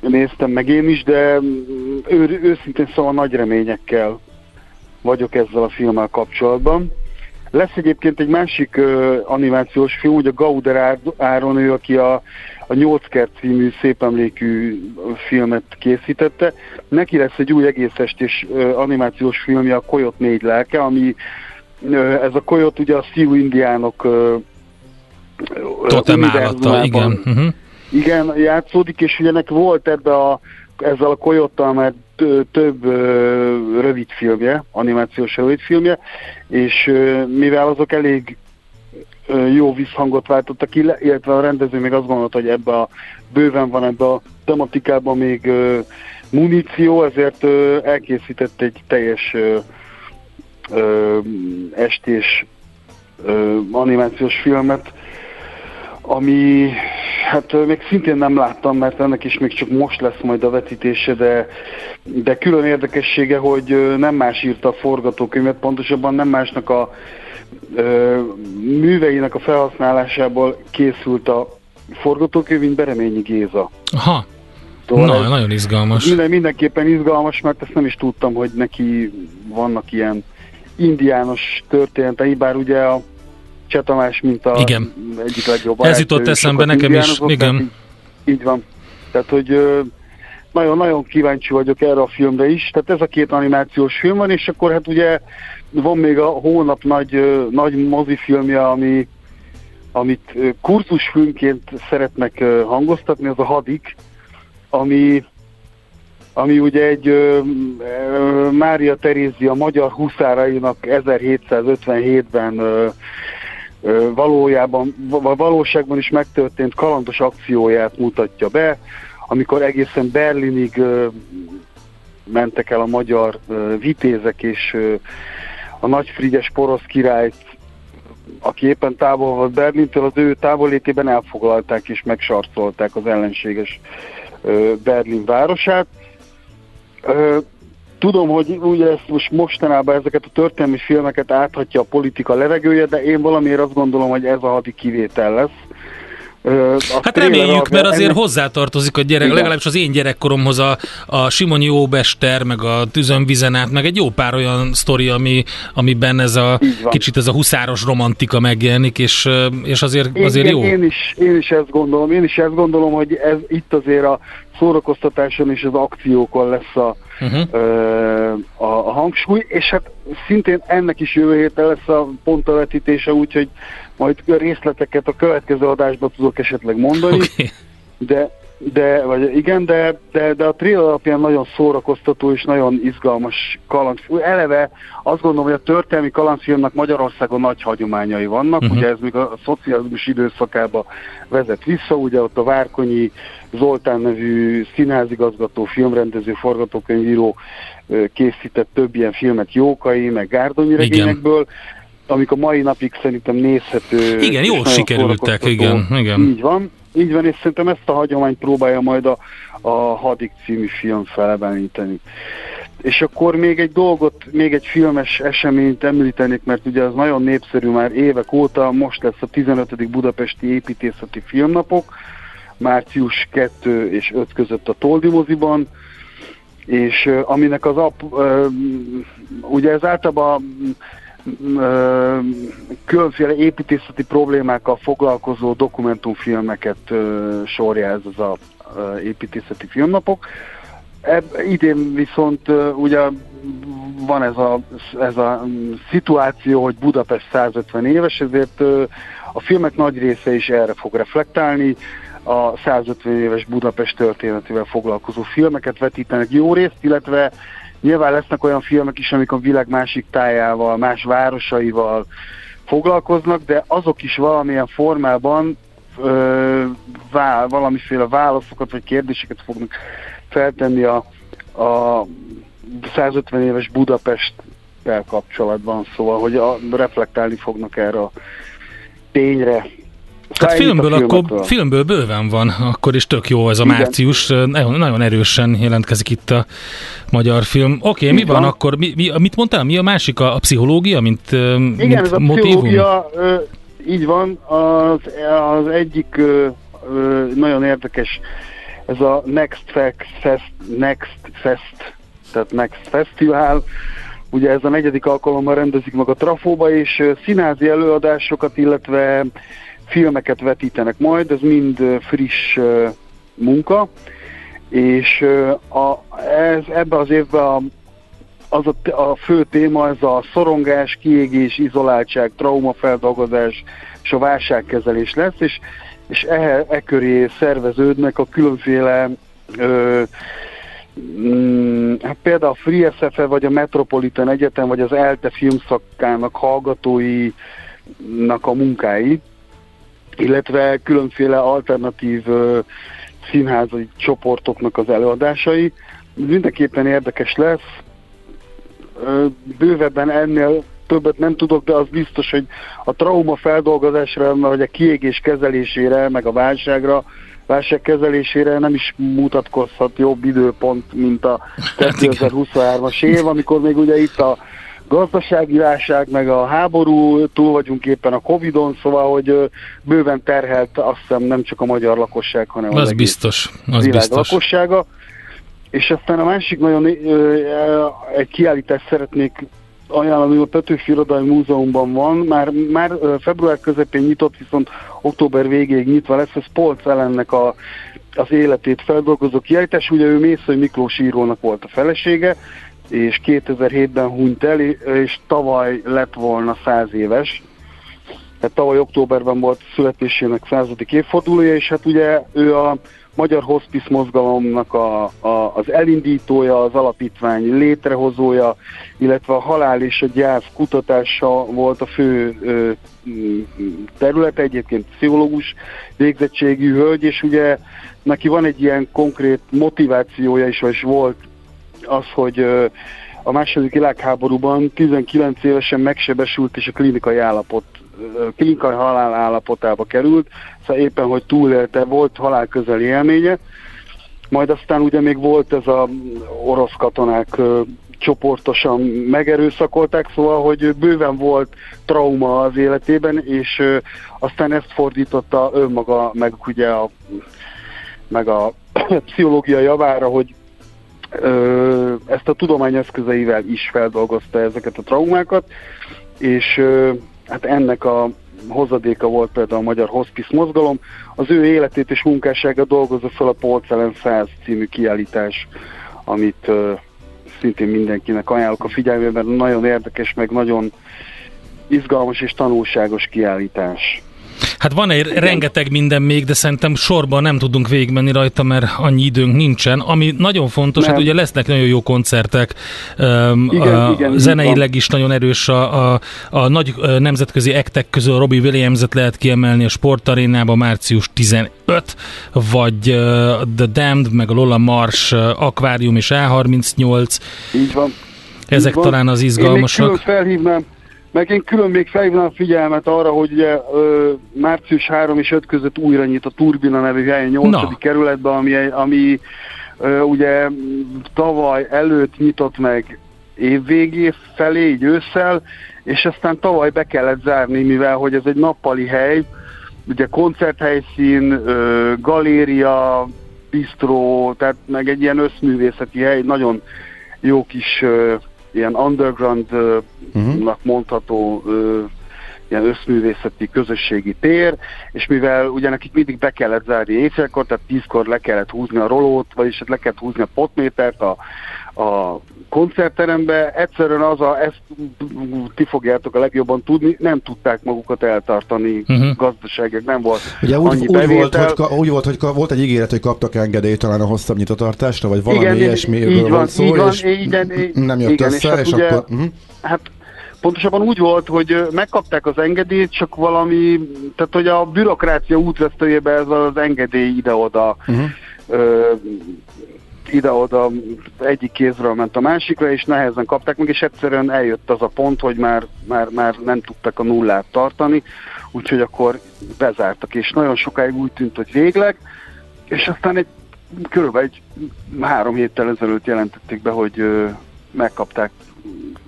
G: néztem meg én is, de mm, ő, őszintén szóval nagy reményekkel vagyok ezzel a filmmel kapcsolatban. Lesz egyébként egy másik uh, animációs film, ugye Gauder Áron, ő, aki a, a Nyolckert című szép emlékű filmet készítette. Neki lesz egy új egész estés animációs filmje, a Koyot négy lelke, ami ez a kolyot ugye a Sioux indiánok
D: Totem állata, igen. Uh-huh.
G: Igen, játszódik, és ugye nek volt ebbe a, ezzel a kolyottal már több rövid filmje, animációs rövid filmje, és mivel azok elég jó visszhangot váltottak ki, illetve a rendező még azt gondolta, hogy ebbe a bőven van ebbe a tematikában még muníció, ezért elkészített egy teljes estés animációs filmet, ami hát még szintén nem láttam, mert ennek is még csak most lesz majd a vetítése, de, de külön érdekessége, hogy nem más írta a forgatókönyvet, pontosabban nem másnak a ö, műveinek a felhasználásából készült a forgatókönyv, mint Bereményi Géza.
D: Aha. Na, ez nagyon izgalmas.
G: Minden, mindenképpen izgalmas, mert ezt nem is tudtam, hogy neki vannak ilyen indiános történetei, bár ugye a Cseh Tamás, mint a
D: igen.
G: egyik legjobb
D: Ez jutott eszembe nekem is, igen.
G: Így, így van. Tehát, hogy nagyon-nagyon kíváncsi vagyok erre a filmre is. Tehát ez a két animációs film van, és akkor hát ugye van még a hónap nagy, nagy mozifilmje, ami, amit kurzusfilmként szeretnek hangoztatni, az a Hadik, ami, ami ugye egy ö, ö, Mária Terézia magyar huszárainak 1757-ben ö, ö, valójában, valóságban is megtörtént kalandos akcióját mutatja be, amikor egészen Berlinig mentek el a magyar vitézek, és a nagy Frigyes porosz királyt, aki éppen távol volt Berlintől, az ő távolétében elfoglalták és megsarcolták az ellenséges Berlin városát. Tudom, hogy ugye ezt most mostanában ezeket a történelmi filmeket áthatja a politika levegője, de én valamiért azt gondolom, hogy ez a hadi kivétel lesz
D: hát reméljük, mert azért ennek... hozzátartozik a gyerek, Igen. legalábbis az én gyerekkoromhoz a, a Simonyi Óbester, meg a Tüzönvizenát, meg egy jó pár olyan sztori, ami, amiben ez a kicsit ez a huszáros romantika megjelenik, és, és azért, azért
G: én,
D: jó.
G: Én is, én is ezt gondolom, én is ezt gondolom, hogy ez itt azért a szórakoztatáson és az akciókon lesz a, uh-huh. ö, a, a hangsúly, és hát szintén ennek is jövő héten lesz a pontavetítése, úgyhogy majd részleteket a következő adásban tudok esetleg mondani, okay. de de, vagy igen, de, de, de a trailer alapján nagyon szórakoztató és nagyon izgalmas kalandfilm. Eleve azt gondolom, hogy a történelmi kalandfilmnek Magyarországon nagy hagyományai vannak, uh-huh. ugye ez még a szocializmus időszakába vezet vissza, ugye ott a Várkonyi Zoltán nevű színházigazgató, filmrendező, forgatókönyvíró készített több ilyen filmet Jókai, meg Gárdonyi regényekből, amik a mai napig szerintem nézhető.
D: Igen, jól sikerültek, igen, igen.
G: Így van, így van, és szerintem ezt a hagyományt próbálja majd a, a Hadik című film felebbeníteni. És akkor még egy dolgot, még egy filmes eseményt említenék, mert ugye az nagyon népszerű már évek óta, most lesz a 15. Budapesti építészeti filmnapok, március 2 és 5 között a Toldi moziban, és aminek az ap, ugye ez általában különféle építészeti problémákkal foglalkozó dokumentumfilmeket sorja ez az a építészeti filmnapok. Ebb, idén viszont ugye van ez a, ez a szituáció, hogy Budapest 150 éves, ezért a filmek nagy része is erre fog reflektálni. A 150 éves Budapest történetével foglalkozó filmeket vetítenek jó részt, illetve Nyilván lesznek olyan filmek is, amik a világ másik tájával, más városaival foglalkoznak, de azok is valamilyen formában ö, vá, valamiféle válaszokat vagy kérdéseket fognak feltenni a, a 150 éves Budapest kapcsolatban, szóval, hogy a, reflektálni fognak erre a tényre,
D: Hát filmből, akkor, filmből bőven van, akkor is tök jó ez a Igen. március, nagyon, nagyon erősen jelentkezik itt a magyar film. Oké, okay, mi van, van. akkor, mi, mi, mit mondtál, mi a másik, a, a pszichológia, mint,
G: Igen,
D: mint
G: ez a
D: motivum?
G: pszichológia, így van, az, az egyik nagyon érdekes, ez a Next Fest, Next Fest, tehát Next Festival, ugye ez a negyedik alkalommal rendezik meg a Trafóba, és színházi előadásokat, illetve filmeket vetítenek majd, ez mind friss munka, és a, ez, ebbe az évben a, az a, a fő téma, ez a szorongás, kiégés, izoláltság, traumafeldolgozás és a válságkezelés lesz, és, és e, e köré szerveződnek a különféle ö, mm, hát például a Free SFE, vagy a Metropolitan Egyetem, vagy az ELTE filmszakának hallgatóinak a munkái, illetve különféle alternatív színházi csoportoknak az előadásai. Mindenképpen érdekes lesz. Bővebben ennél többet nem tudok, de az biztos, hogy a trauma feldolgozásra, vagy a kiégés kezelésére, meg a válságra, válság kezelésére nem is mutatkozhat jobb időpont, mint a 2023-as év, amikor még ugye itt a gazdasági válság, meg a háború, túl vagyunk éppen a Covid-on, szóval, hogy bőven terhelt azt hiszem nem csak a magyar lakosság, hanem
D: az, az biztos, az
G: világ
D: biztos.
G: lakossága. És aztán a másik nagyon egy kiállítást szeretnék ajánlani, a Petőfi Irodalmi Múzeumban van, már, már február közepén nyitott, viszont október végéig nyitva lesz, ez Polc Ellennek a, az életét feldolgozó kiállítás, ugye ő Mészői Miklós írónak volt a felesége, és 2007-ben hunyt el, és tavaly lett volna száz éves. Tehát tavaly októberben volt születésének századik évfordulója, és hát ugye ő a Magyar Hospice mozgalomnak a, a, az elindítója, az alapítvány létrehozója, illetve a halál és a gyász kutatása volt a fő ö, területe, egyébként pszichológus végzettségű hölgy, és ugye neki van egy ilyen konkrét motivációja is, vagy volt az, hogy a második világháborúban 19 évesen megsebesült, és a klinikai állapot klinikai halál állapotába került, szóval éppen, hogy túlélte, volt halál közeli élménye, majd aztán ugye még volt ez a orosz katonák csoportosan megerőszakolták, szóval, hogy bőven volt trauma az életében, és aztán ezt fordította önmaga, meg ugye a, meg a pszichológia javára, hogy ö, ezt a tudomány eszközeivel is feldolgozta ezeket a traumákat, és hát ennek a hozadéka volt például a Magyar Hospice mozgalom. Az ő életét és munkássága dolgozza fel a Polcelen 100 című kiállítás, amit szintén mindenkinek ajánlok a figyelmében, nagyon érdekes, meg nagyon izgalmas és tanulságos kiállítás.
D: Hát van egy rengeteg minden még, de szerintem sorban nem tudunk végigmenni rajta, mert annyi időnk nincsen. Ami nagyon fontos, nem. hát ugye lesznek nagyon jó koncertek, um, igen, a, igen, zeneileg is nagyon erős a, a, a nagy nemzetközi ektek közül Robbie Williams-et lehet kiemelni a sportarénában március 15, vagy uh, The Damned, meg a Lola Mars uh, Aquarium és A38.
G: Így van.
D: Ezek
G: Így van.
D: talán az izgalmasak. Én még
G: felhívnám meg én külön még felhívnám a figyelmet arra, hogy ugye ö, március 3 és 5 között újra nyit a Turbina nevű hely a 8. Na. kerületben, ami, ami ö, ugye tavaly előtt nyitott meg évvégé felé, így ősszel, és aztán tavaly be kellett zárni, mivel hogy ez egy nappali hely, ugye koncerthelyszín, ö, galéria, bistró, tehát meg egy ilyen összművészeti hely, nagyon jó kis ö, ilyen undergroundnak uh-huh. mondható ilyen összművészeti közösségi tér, és mivel ugye nekik mindig be kellett zárni éjszakor, tehát tízkor le kellett húzni a rolót, vagyis le kellett húzni a potmétert a, a koncertterembe, egyszerűen az a, ezt ti fogjátok a legjobban tudni, nem tudták magukat eltartani, uh-huh. gazdaságok nem volt
C: Ugye úgy, annyi úgy volt, hogy, úgy volt, hogy volt egy ígéret, hogy kaptak engedélyt talán a hosszabb nyitatartásra, vagy valami igen, ilyesmiről
G: így van,
C: szó,
G: így van,
C: és
G: igen,
C: nem jött igen, össze, és, hát és ugye, akkor... Uh-huh.
G: Hát Pontosabban úgy volt, hogy megkapták az engedélyt, csak valami, tehát hogy a bürokrácia útvesztőjébe ez az engedély ide-oda uh-huh. ö, ide-oda egyik kézről ment a másikra, és nehezen kapták meg, és egyszerűen eljött az a pont, hogy már, már, már nem tudtak a nullát tartani, úgyhogy akkor bezártak, és nagyon sokáig úgy tűnt, hogy végleg, és aztán egy körülbelül egy három héttel ezelőtt jelentették be, hogy megkapták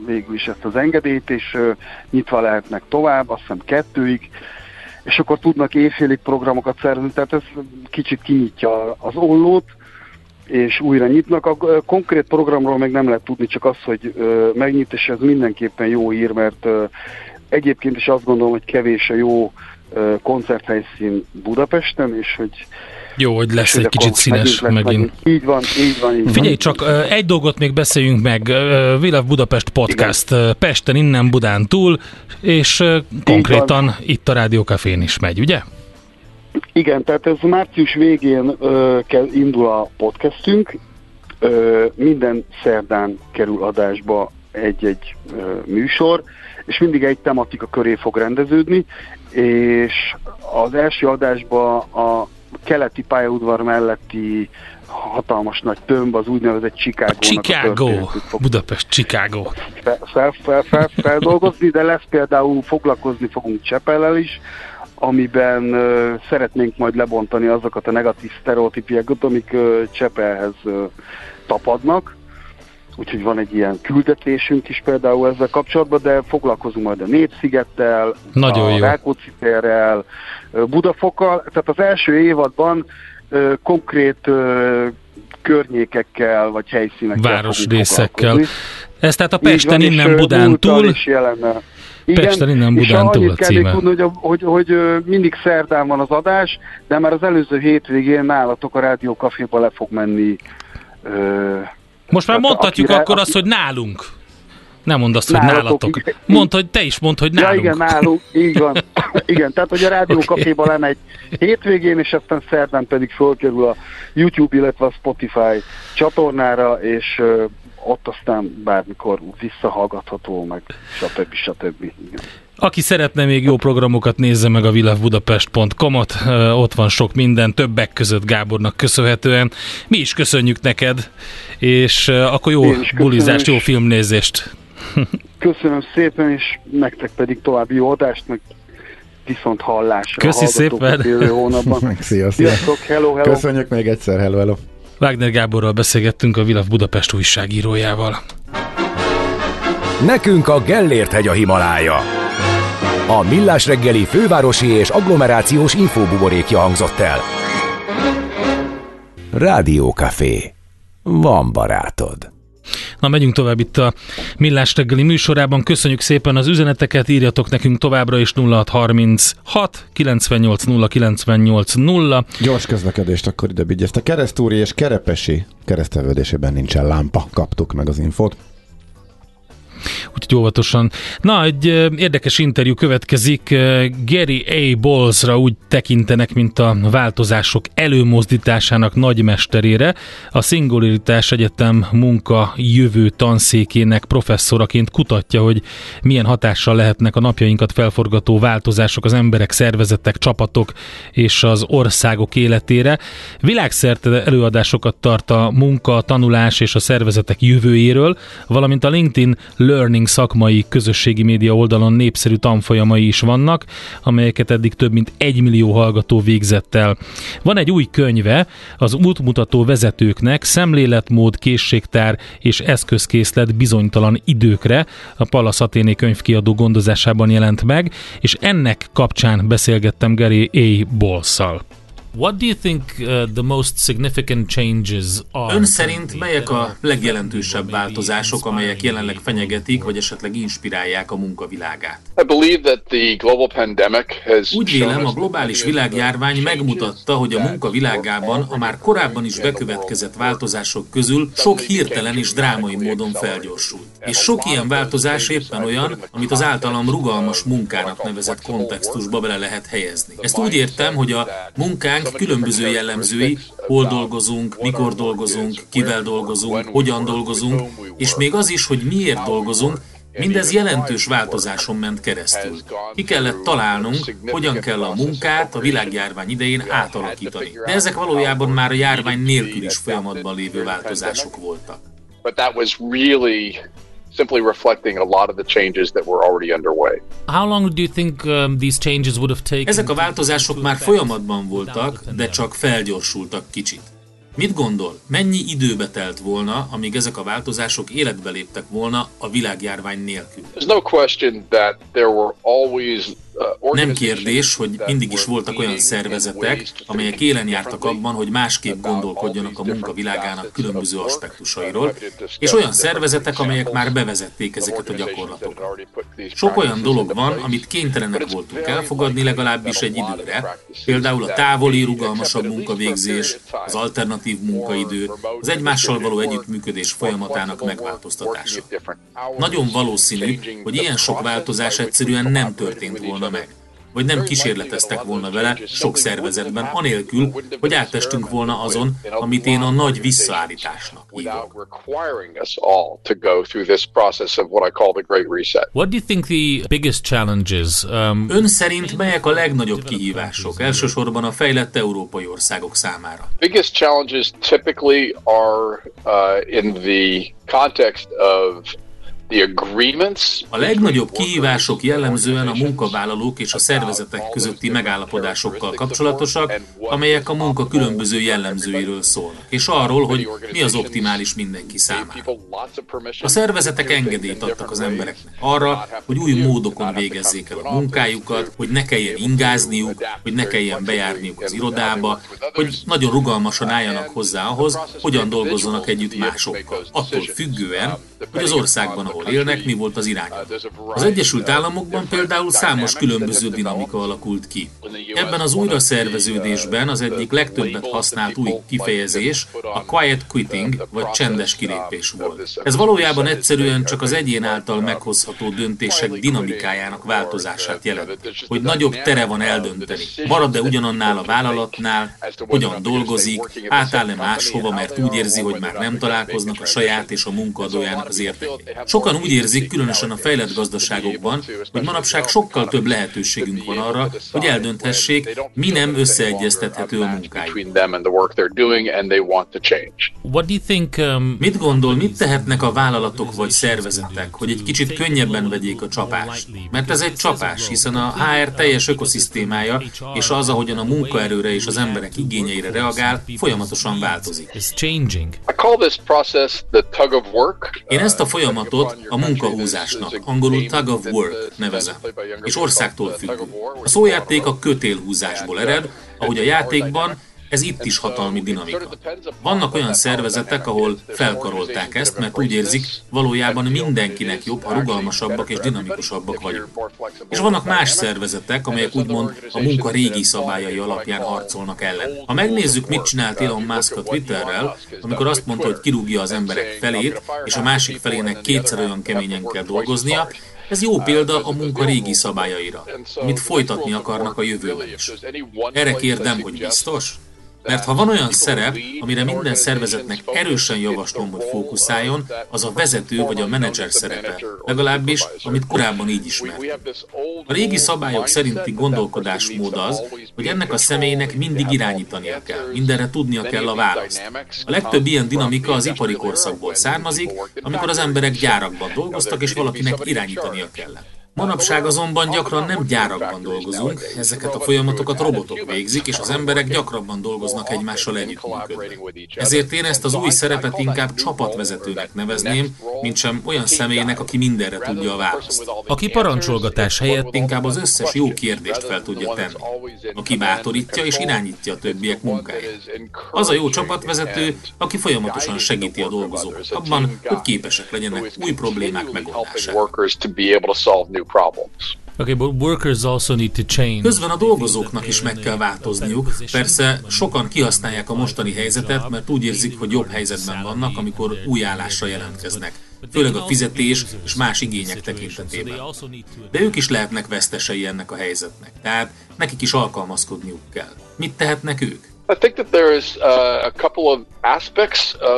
G: végül is ezt az engedélyt, és nyitva lehetnek tovább, azt hiszem kettőig, és akkor tudnak éjfélig programokat szervezni, tehát ez kicsit kinyitja az ollót, és újra nyitnak. A konkrét programról még nem lehet tudni, csak az, hogy megnyit, és ez mindenképpen jó ír, mert egyébként is azt gondolom, hogy kevés a jó koncerthelyszín Budapesten, és hogy
D: jó, hogy lesz egy kicsit színes megint. megint.
G: Így van, így van. Így
D: Figyelj, csak egy dolgot még beszéljünk meg. Vilav Budapest Podcast. Igen. Pesten, innen Budán túl, és konkrétan itt a Rádió Cafén is megy, ugye?
G: Igen, tehát ez március végén ö, kell, indul a podcastünk. Ö, minden szerdán kerül adásba egy-egy ö, műsor, és mindig egy tematika köré fog rendeződni, és az első adásban a keleti pályaudvar melletti hatalmas nagy tömb, az úgynevezett Chicago.
D: Chicago, Budapest, Chicago.
G: Fel, fel, fel, fel, feldolgozni, de lesz például, foglalkozni fogunk Csepellel is, amiben uh, szeretnénk majd lebontani azokat a negatív sztereotípiákat, amik uh, Csepelhez uh, tapadnak. Úgyhogy van egy ilyen küldetésünk is például ezzel kapcsolatban, de foglalkozunk majd a Népszigettel,
D: Nagyon
G: a Rákóczi térrel, Budafokkal, tehát az első évadban konkrét környékekkel vagy helyszínekkel
D: Városrészekkel. Ez tehát a Pesten van, innen Budán túl. Igen, Pesten innen Budán túl a címe.
G: Tudni, hogy, hogy, hogy, mindig szerdán van az adás, de már az előző hétvégén nálatok a Rádió Caféba le fog menni.
D: Most már mondhatjuk akire, akkor azt, hogy nálunk. Nem mondd azt, hogy nálatok. nálatok. Mondd, hogy te is mondd, hogy nálunk.
G: Ja, igen, nálunk, így van. igen, tehát hogy a Rádió okay. Caféba lemegy hétvégén, és aztán szerdán pedig fölkerül a YouTube, illetve a Spotify csatornára, és ott aztán bármikor visszahallgatható, meg stb. stb. Igen.
D: Aki szeretne még jó programokat, nézze meg a villavbudapest.com-ot, ott van sok minden, többek között Gábornak köszönhetően. Mi is köszönjük neked, és akkor jó bulizást, jó filmnézést!
G: Köszönöm szépen, és nektek pedig további jó adást, meg viszont hallásra.
D: Köszi szépen!
C: Hónapban. Szia, szia.
G: hello, hello.
C: Köszönjük még egyszer, hello, hello.
D: Wagner Gáborral beszélgettünk a Vilav Budapest újságírójával.
E: Nekünk a Gellért hegy a Himalája. A Millás reggeli fővárosi és agglomerációs infóbuborékja hangzott el. Café. Van barátod.
D: Na, megyünk tovább itt a Millás reggeli műsorában. Köszönjük szépen az üzeneteket, írjatok nekünk továbbra is 0636 98 0 98 0.
C: Gyors közlekedést akkor ide a Keresztúri és Kerepesi keresztelődésében nincsen lámpa. Kaptuk meg az infót
D: úgyhogy óvatosan. Na, egy érdekes interjú következik. Gary A. Bowlesra úgy tekintenek, mint a változások előmozdításának nagymesterére. A Singularitás Egyetem munka jövő tanszékének professzoraként kutatja, hogy milyen hatással lehetnek a napjainkat felforgató változások az emberek, szervezetek, csapatok és az országok életére. Világszerte előadásokat tart a munka, a tanulás és a szervezetek jövőjéről, valamint a LinkedIn Learning szakmai közösségi média oldalon népszerű tanfolyamai is vannak, amelyeket eddig több mint egy millió hallgató végzett el. Van egy új könyve az útmutató vezetőknek, szemléletmód, készségtár és eszközkészlet bizonytalan időkre, a Palasz Athéné könyvkiadó gondozásában jelent meg, és ennek kapcsán beszélgettem Gary A. Bolszal. What do you think uh, the most significant changes are? Ön szerint melyek a legjelentősebb változások, amelyek jelenleg fenyegetik, vagy esetleg inspirálják a munkavilágát? Úgy vélem, a globális világjárvány megmutatta, hogy a munkavilágában a már korábban is bekövetkezett változások közül sok hirtelen és drámai módon felgyorsult. És sok ilyen változás éppen olyan, amit az általam rugalmas munkának nevezett kontextusba bele lehet helyezni. Ezt úgy értem, hogy a munkánk munkánk különböző jellemzői, hol dolgozunk, mikor dolgozunk, kivel dolgozunk, hogyan dolgozunk, és még az is, hogy miért dolgozunk, Mindez jelentős változáson ment keresztül. Ki kellett találnunk, hogyan kell a munkát a világjárvány idején átalakítani. De ezek valójában már a járvány nélkül is folyamatban lévő változások voltak. But that was really simply reflecting a lot of the changes that were already underway. How long do you think um, these changes would have taken? Ezek a változások már folyamatban voltak, de csak felgyorsultak kicsit. Mit gondol, mennyi időbe telt volna, amíg ezek a változások életbe léptek volna a világjárvány nélkül? There's no question that there were always nem kérdés, hogy mindig is voltak olyan szervezetek, amelyek élen jártak abban, hogy másképp gondolkodjanak a munkavilágának különböző aspektusairól, és olyan szervezetek, amelyek már bevezették ezeket a gyakorlatokat. Sok olyan dolog van, amit kénytelenek voltunk elfogadni legalábbis egy időre, például a távoli, rugalmasabb munkavégzés, az alternatív munkaidő, az egymással való együttműködés folyamatának megváltoztatása. Nagyon valószínű, hogy ilyen sok változás egyszerűen nem történt volna meg vagy nem kísérleteztek volna vele sok szervezetben, anélkül, hogy áttestünk volna azon, amit én a nagy visszaállításnak hívok. What do you think the biggest challenges? Um, Ön szerint melyek a legnagyobb kihívások, elsősorban a fejlett európai országok számára? Biggest challenges typically are uh, in the context of
H: A legnagyobb kihívások jellemzően a munkavállalók és a szervezetek közötti megállapodásokkal kapcsolatosak, amelyek a munka különböző jellemzőiről szólnak, és arról, hogy mi az optimális mindenki számára. A szervezetek engedélyt adtak az embereknek arra, hogy új módokon végezzék el a munkájukat, hogy ne kelljen ingázniuk, hogy ne kelljen bejárniuk az irodába, hogy nagyon rugalmasan álljanak hozzá ahhoz, hogyan dolgozzanak együtt másokkal, attól függően, hogy az országban, ahol élnek, mi volt az irány. Az Egyesült Államokban például számos különböző dinamika alakult ki. Ebben az újraszerveződésben az egyik legtöbbet használt új kifejezés a quiet quitting, vagy csendes kilépés volt. Ez valójában egyszerűen csak az egyén által meghozható döntések dinamikájának változását jelent, hogy nagyobb tere van eldönteni. Marad-e ugyanannál a vállalatnál, hogyan dolgozik, átáll-e máshova, mert úgy érzi, hogy már nem találkoznak a saját és a munkaadójának az érdekei. Sokan úgy érzik, különösen a fejlett gazdaságokban, hogy manapság sokkal több lehetőségünk van arra, hogy eldönthessék, mi nem összeegyeztethető a munkájuk. Um, mit gondol, mit tehetnek a vállalatok vagy szervezetek, hogy egy kicsit könnyebben vegyék a csapást? Mert ez egy csapás, hiszen a HR teljes ökoszisztémája és az, ahogyan a munkaerőre és az emberek igényeire reagál, folyamatosan változik. Én én ezt a folyamatot a munkahúzásnak, angolul tug of work nevezem, és országtól függ. A szójáték a kötélhúzásból ered, ahogy a játékban ez itt is hatalmi dinamika. Vannak olyan szervezetek, ahol felkarolták ezt, mert úgy érzik, valójában mindenkinek jobb, ha rugalmasabbak és dinamikusabbak vagyunk. És vannak más szervezetek, amelyek úgymond a munka régi szabályai alapján harcolnak ellen. Ha megnézzük, mit csinált Elon Musk a Twitterrel, amikor azt mondta, hogy kirúgja az emberek felét, és a másik felének kétszer olyan keményen kell dolgoznia, ez jó példa a munka régi szabályaira, amit folytatni akarnak a jövőben is. Erre kérdem, hogy biztos? Mert ha van olyan szerep, amire minden szervezetnek erősen javaslom, hogy fókuszáljon, az a vezető vagy a menedzser szerepe, legalábbis, amit korábban így ismert. A régi szabályok szerinti gondolkodásmód az, hogy ennek a személynek mindig irányítania kell, mindenre tudnia kell a választ. A legtöbb ilyen dinamika az ipari korszakból származik, amikor az emberek gyárakban dolgoztak, és valakinek irányítania kellett. Manapság azonban gyakran nem gyárakban dolgozunk, ezeket a folyamatokat robotok végzik, és az emberek gyakrabban dolgoznak egymással együttműködve. Ezért én ezt az új szerepet inkább csapatvezetőnek nevezném, mint sem olyan személynek, aki mindenre tudja a választ. Aki parancsolgatás helyett inkább az összes jó kérdést fel tudja tenni. Aki bátorítja és irányítja a többiek munkáját. Az a jó csapatvezető, aki folyamatosan segíti a dolgozókat abban, hogy képesek legyenek új problémák megoldására.
D: Okay, but workers also need to change.
H: Közben a dolgozóknak is meg kell változniuk. Persze sokan kihasználják a mostani helyzetet, mert úgy érzik, hogy jobb helyzetben vannak, amikor új állásra jelentkeznek. Főleg a fizetés és más igények tekintetében. De ők is lehetnek vesztesei ennek a helyzetnek. Tehát nekik is alkalmazkodniuk kell. Mit tehetnek ők?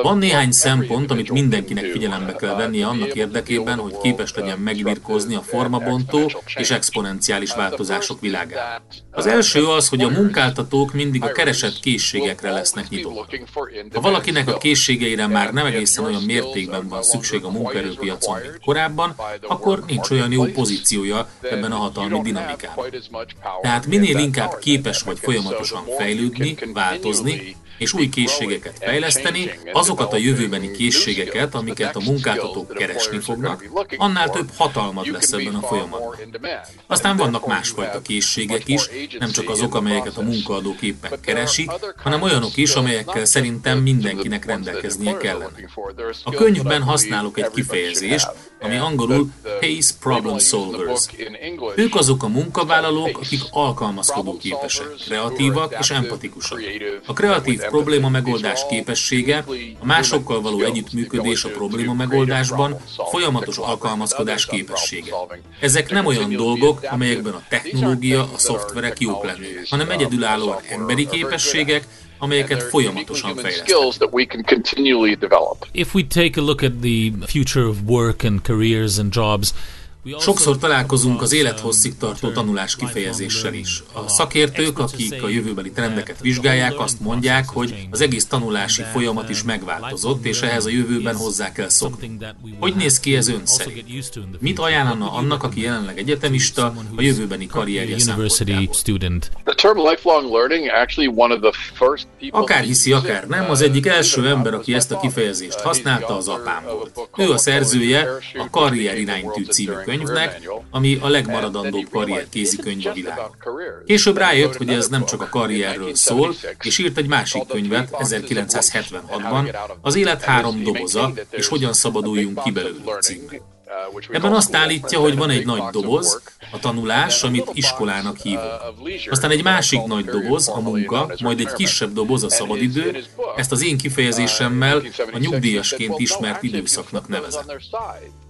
H: Van néhány szempont, amit mindenkinek figyelembe kell vennie annak érdekében, hogy képes legyen megbirkózni a formabontó és exponenciális változások világában. Az első az, hogy a munkáltatók mindig a keresett készségekre lesznek nyitók. Ha valakinek a készségeire már nem egészen olyan mértékben van szükség a munkaerőpiacon, mint korábban, akkor nincs olyan jó pozíciója ebben a hatalmi dinamikában. Tehát minél inkább képes vagy folyamatosan fejlődni, változni, és új készségeket fejleszteni, azokat a jövőbeni készségeket, amiket a munkáltatók keresni fognak, annál több hatalmad lesz ebben a folyamatban. Aztán vannak másfajta készségek is, nem csak azok, amelyeket a munkaadók éppen keresi, hanem olyanok is, amelyekkel szerintem mindenkinek rendelkeznie kellene. A könyvben használok egy kifejezést, ami angolul Pace Problem Solvers. Ők azok a munkavállalók, akik alkalmazkodó képesek, kreatívak és empatikusak. A kreatív probléma megoldás képessége, a másokkal való együttműködés a probléma megoldásban, folyamatos alkalmazkodás képessége. Ezek nem olyan dolgok, amelyekben a technológia, a szoftverek jók lennének, hanem egyedülállóan emberi képességek, amelyeket folyamatosan fejlesztünk.
D: If we take a look at the future of work and careers and jobs,
H: Sokszor találkozunk az élethosszig tartó tanulás kifejezéssel is. A szakértők, akik a jövőbeli trendeket vizsgálják, azt mondják, hogy az egész tanulási folyamat is megváltozott, és ehhez a jövőben hozzá kell szokni. Hogy néz ki ez ön szerint? Mit ajánlana annak, aki jelenleg egyetemista, a jövőbeni karrierje szempontjából? Akár hiszi, akár nem, az egyik első ember, aki ezt a kifejezést használta, az apám volt. Ő a szerzője a Karrier iránytű című könyvnek, ami a legmaradandóbb karrier kézikönyv a világon. Később rájött, hogy ez nem csak a karrierről szól, és írt egy másik könyvet 1976-ban, az élet három doboza, és hogyan szabaduljunk ki belőle címmel. Ebben azt állítja, hogy van egy nagy doboz, a tanulás, amit iskolának hívunk. Aztán egy másik nagy doboz, a munka, majd egy kisebb doboz, a szabadidő, ezt az én kifejezésemmel a nyugdíjasként ismert időszaknak nevezem.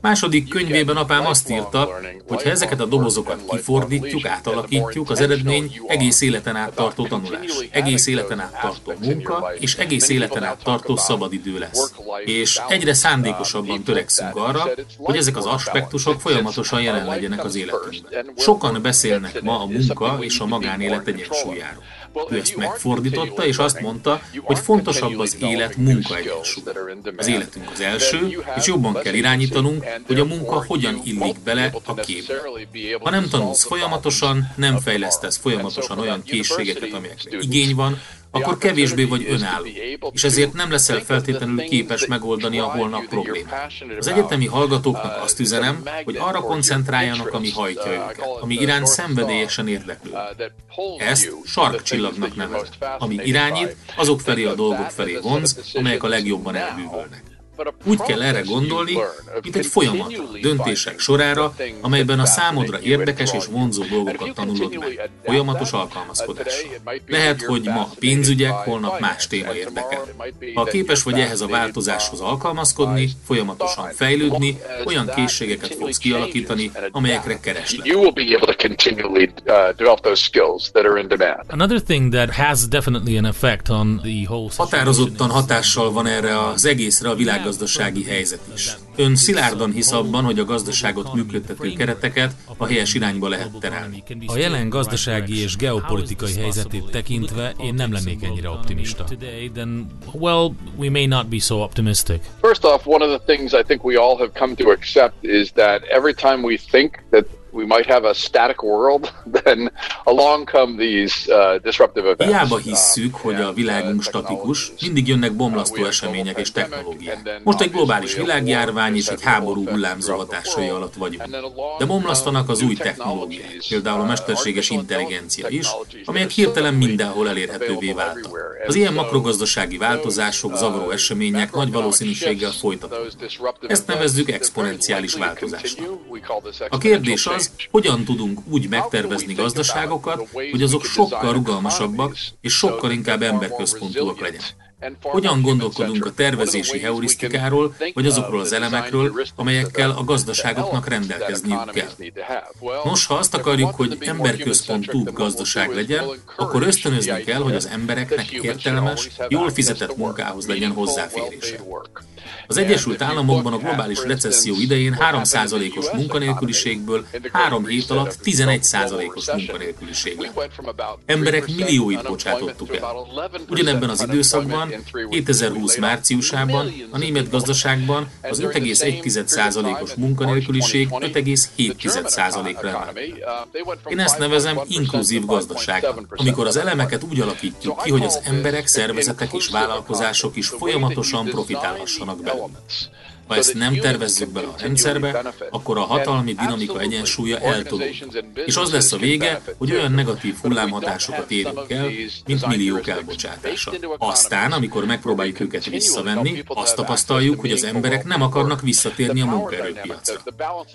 H: Második könyvében apám azt írta, hogy ha ezeket a dobozokat kifordítjuk, átalakítjuk, az eredmény egész életen át tartó tanulás, egész életen át tartó munka, és egész életen át tartó szabadidő lesz. És egyre szándékosabban törekszünk arra, hogy ezek az aspektusok folyamatosan jelen legyenek az életünkben. Sokan beszélnek ma a munka és a magánélet egyensúlyáról. Ő ezt megfordította, és azt mondta, hogy fontosabb az élet munka egyensúly. Az életünk az első, és jobban kell irányítanunk, hogy a munka hogyan illik bele a képbe. Ha nem tanulsz folyamatosan, nem fejlesztesz folyamatosan olyan készségeket, amelyekre igény van, akkor kevésbé vagy önálló, és ezért nem leszel feltétlenül képes megoldani a holnap problémát. Az egyetemi hallgatóknak azt üzenem, hogy arra koncentráljanak, ami hajtja őket, ami iránt szenvedélyesen érdeklő. Ezt sarkcsillagnak nevez, ami irányít, azok felé a dolgok felé vonz, amelyek a legjobban elbűvölnek. Úgy kell erre gondolni, mint egy folyamatra, döntések sorára, amelyben a számodra érdekes és vonzó dolgokat tanulod meg. Folyamatos alkalmazkodással. Lehet, hogy ma pénzügyek, holnap más téma érdekel. Ha képes vagy ehhez a változáshoz alkalmazkodni, folyamatosan fejlődni, olyan készségeket fogsz kialakítani, amelyekre kereslet. Another thing that has definitely an effect on the whole Határozottan hatással van erre az egészre a világ gazdasági helyzet is. Ön szilárdan hisz abban, hogy a gazdaságot működtető kereteket a helyes irányba lehet terelni.
D: A jelen gazdasági és geopolitikai helyzetét tekintve én nem lennék ennyire optimista. Well, we may not be so optimistic.
I: First off, one of the things I think we all have come to accept is that every time we think that we might have a static world, then along come these uh, disruptive events.
H: Hiába hisszük, hogy a világunk statikus, mindig jönnek bomlasztó események és technológiák. Most egy globális világjárvány és egy háború hullámzó hatásai alatt vagyunk. De bomlasztanak az új technológiák, például a mesterséges intelligencia is, amelyek hirtelen mindenhol elérhetővé váltak. Az ilyen makrogazdasági változások, zavaró események nagy valószínűséggel folytatódnak. Ezt nevezzük exponenciális változásnak. A kérdés az, az, hogyan tudunk úgy megtervezni gazdaságokat, hogy azok sokkal rugalmasabbak és sokkal inkább emberközpontúak legyenek. Hogyan gondolkodunk a tervezési heurisztikáról, vagy azokról az elemekről, amelyekkel a gazdaságoknak rendelkezniük kell? Nos, ha azt akarjuk, hogy emberközpontú gazdaság legyen, akkor ösztönözni kell, hogy az embereknek értelmes, jól fizetett munkához legyen hozzáférése. Az Egyesült Államokban a globális recesszió idején 3%-os munkanélküliségből 3 hét alatt 11%-os munkanélküliség lett. Emberek millióit bocsátottuk el. Ugyanebben az időszakban 2020 márciusában a német gazdaságban az 5,1%-os munkanélküliség 5,7%-ra emelt. Én ezt nevezem inkluzív gazdaság, amikor az elemeket úgy alakítjuk ki, hogy az emberek, szervezetek és vállalkozások is folyamatosan profitálhassanak belőle. Ha ezt nem tervezzük bele a rendszerbe, akkor a hatalmi dinamika egyensúlya eltolódik. És az lesz a vége, hogy olyan negatív hullámhatásokat érünk el, mint milliók elbocsátása. Aztán, amikor megpróbáljuk őket visszavenni, azt tapasztaljuk, hogy az emberek nem akarnak visszatérni a munkaerőpiacra.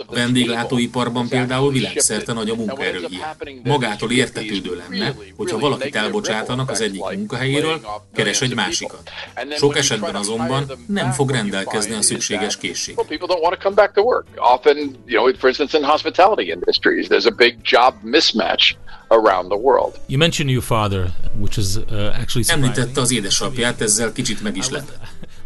H: A vendéglátóiparban például világszerte nagy a munkaerőhiány. Magától értetődő lenne, hogyha valakit elbocsátanak az egyik munkahelyéről, keres egy másikat. Sok esetben azonban nem fog rendelkezni a szükséges szükséges készség.
I: Well, people don't want to come back to work. Often, you know, for instance, in hospitality industries, there's a big job mismatch around the world.
H: You mentioned your father, which is uh, actually Említette az édesapját, ezzel kicsit meg is lett.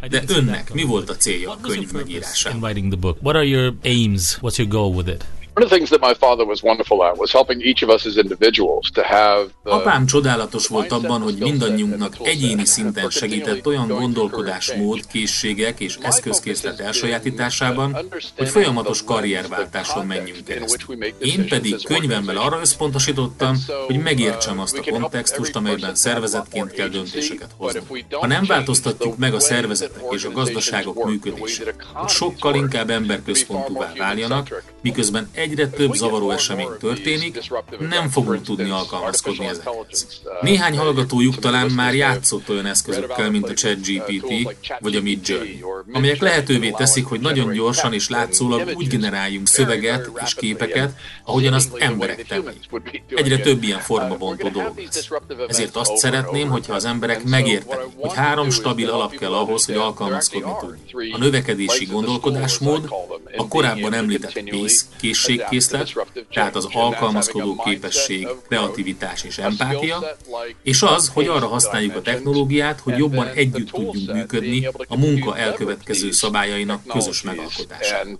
H: De önnek mi volt a célja a könyv megírásában?
D: What are your aims? What's your goal with it?
I: One of the things that my father was wonderful at was helping each of us as individuals to have
H: the Apám csodálatos volt abban, hogy mindannyiunknak egyéni szinten segített olyan gondolkodásmód, készségek és eszközkészlet elsajátításában, hogy folyamatos karrierváltáson menjünk keresztül. Én pedig könyvemben arra összpontosítottam, hogy megértsem azt a kontextust, amelyben szervezetként kell döntéseket hozni. Ha nem változtatjuk meg a szervezetek és a gazdaságok működését, hogy sokkal inkább emberközpontúvá váljanak, miközben egyre több zavaró esemény történik, nem fogunk tudni alkalmazkodni ezekhez. Néhány hallgatójuk talán már játszott olyan eszközökkel, mint a ChatGPT vagy a Midjourney, amelyek lehetővé teszik, hogy nagyon gyorsan és látszólag úgy generáljunk szöveget és képeket, ahogyan azt emberek tennék. Egyre több ilyen formabontó dolog lesz. Ezért azt szeretném, hogyha az emberek megértenek, hogy három stabil alap kell ahhoz, hogy alkalmazkodni tudjunk. A növekedési gondolkodásmód, a korábban említett pénz, készségkészlet, tehát az alkalmazkodó képesség, kreativitás és empátia, és az, hogy arra használjuk a technológiát, hogy jobban együtt tudjunk működni a munka elkövetkező szabályainak közös megalkotásán.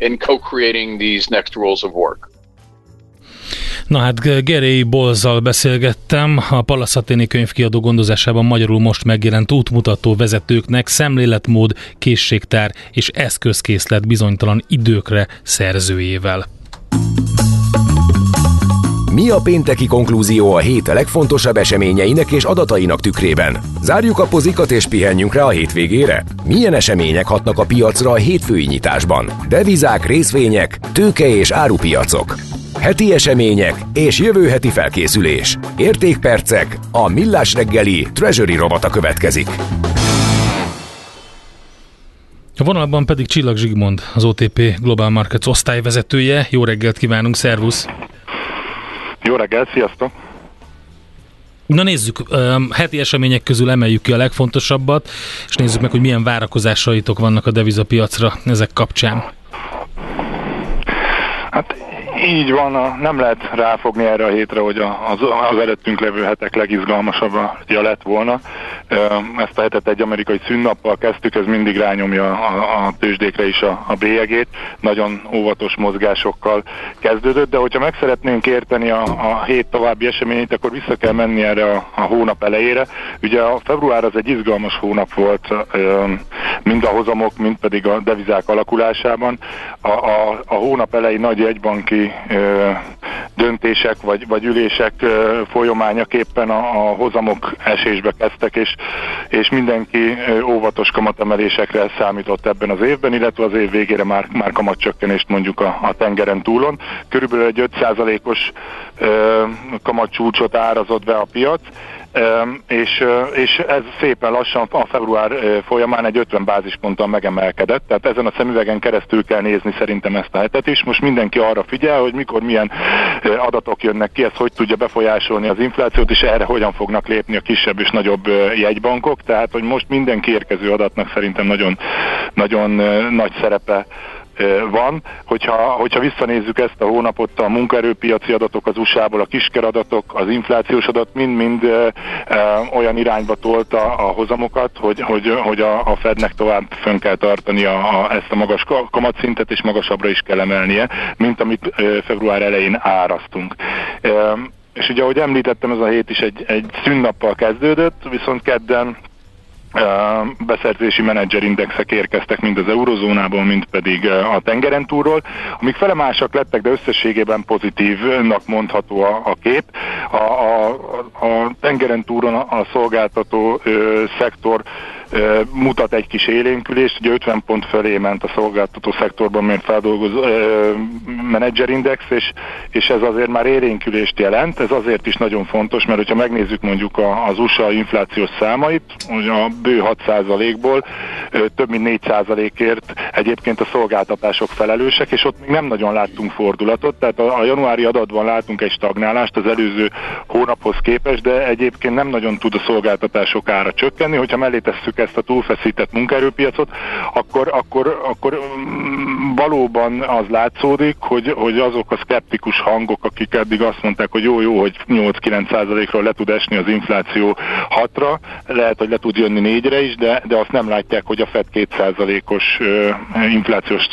I: in co-creating these next rules of work.
D: Na hát Geré Bolzal beszélgettem, a Palaszaténi könyvkiadó gondozásában magyarul most megjelent útmutató vezetőknek szemléletmód, készségtár és eszközkészlet bizonytalan időkre szerzőjével.
E: Mi a pénteki konklúzió a hét legfontosabb eseményeinek és adatainak tükrében? Zárjuk a pozikat és pihenjünk rá a hétvégére? Milyen események hatnak a piacra a hétfői nyitásban? Devizák, részvények, tőke és árupiacok. Heti események és jövő heti felkészülés. Értékpercek, a Millás reggeli Treasury robata következik.
D: A vonalban pedig Csillag Zsigmond, az OTP Global Markets osztályvezetője. Jó reggelt kívánunk, szervusz!
J: Jó reggelt, sziasztok!
D: Na nézzük, heti események közül emeljük ki a legfontosabbat, és nézzük meg, hogy milyen várakozásaitok vannak a devizapiacra ezek kapcsán.
J: Hát így van, a, nem lehet ráfogni erre a hétre, hogy az, az előttünk levő hetek legizgalmasabb ja lett volna. Ezt a hetet egy amerikai szünnappal kezdtük, ez mindig rányomja a, a tőzsdékre is a, a bélyegét. Nagyon óvatos mozgásokkal kezdődött, de hogyha meg szeretnénk érteni a, a hét további eseményét, akkor vissza kell menni erre a, a hónap elejére. Ugye a február az egy izgalmas hónap volt, mind a hozamok, mind pedig a devizák alakulásában. A, a, a hónap elejé nagy jegybanki döntések vagy, vagy ülések folyamányaképpen a, a hozamok esésbe kezdtek, és, és mindenki óvatos kamatemelésekre számított ebben az évben, illetve az év végére már, már kamatcsökkenést mondjuk a, a tengeren túlon. Körülbelül egy 5%-os kamatcsúcsot árazott be a piac, és, és ez szépen lassan a február folyamán egy 50 bázisponttal megemelkedett, tehát ezen a szemüvegen keresztül kell nézni szerintem ezt a hetet is. Most mindenki arra figyel, hogy mikor milyen adatok jönnek ki, ez hogy tudja befolyásolni az inflációt, és erre hogyan fognak lépni a kisebb és nagyobb jegybankok, tehát hogy most mindenki érkező adatnak szerintem nagyon, nagyon nagy szerepe van. Hogyha, hogyha visszanézzük ezt a hónapot, a munkaerőpiaci adatok az USA-ból, a kiskeradatok, az inflációs adat mind-mind olyan irányba tolta a hozamokat, hogy, hogy, hogy a, a Fednek tovább fönn kell tartani a, a, ezt a magas kamatszintet, és magasabbra is kell emelnie, mint amit február elején árasztunk. És ugye, ahogy említettem, ez a hét is egy, egy szünnappal kezdődött, viszont kedden beszerzési menedzserindexek érkeztek mind az eurozónából, mind pedig a tengeren túlról, amik felemásak lettek, de összességében pozitívnak mondható a, a kép. A, a, a tengeren túron a szolgáltató ö, szektor mutat egy kis élénkülést, ugye 50 pont felé ment a szolgáltató szektorban, mint feldolgozó menedzserindex, és, és ez azért már élénkülést jelent. Ez azért is nagyon fontos, mert hogyha megnézzük mondjuk az USA inflációs számait, hogy a bő 6%-ból több mint 4%-ért egyébként a szolgáltatások felelősek, és ott még nem nagyon láttunk fordulatot, tehát a, a januári adatban látunk egy stagnálást az előző hónaphoz képest, de egyébként nem nagyon tud a szolgáltatások ára csökkenni, hogyha mellé tesszük ezt a túlfeszített munkaerőpiacot, akkor, akkor, akkor mm, valóban az látszódik, hogy, hogy azok a szkeptikus hangok, akik eddig azt mondták, hogy jó, jó, hogy 8-9%-ról le tud esni az infláció 6-ra, lehet, hogy le tud jönni 4-re is, de, de azt nem látják, hogy a FED 2%-os inflációs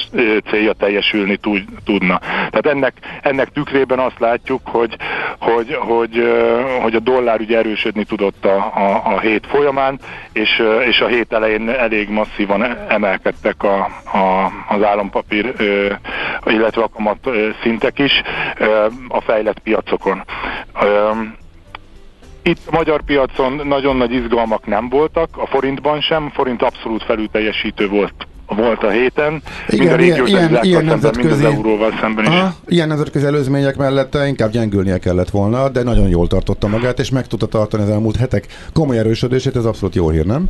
J: célja teljesülni tudna. Tehát ennek, ennek tükrében azt látjuk, hogy, hogy, hogy, hogy a dollár ugye erősödni tudott a, a, a hét folyamán, és, és a hét elején elég masszívan emelkedtek a, a, az állampapír, illetve a kamat szintek is a fejlett piacokon. Itt a magyar piacon nagyon nagy izgalmak nem voltak, a forintban sem, forint abszolút felülteljesítő volt volt a héten, Igen, mind a régiós ilyen, ilyen nemzetközi, mind az euróval szemben is. Aha,
C: ilyen nemzetközi előzmények mellett inkább gyengülnie kellett volna, de nagyon jól tartotta magát, és meg tudta tartani az elmúlt hetek komoly erősödését, ez abszolút jó hír, nem?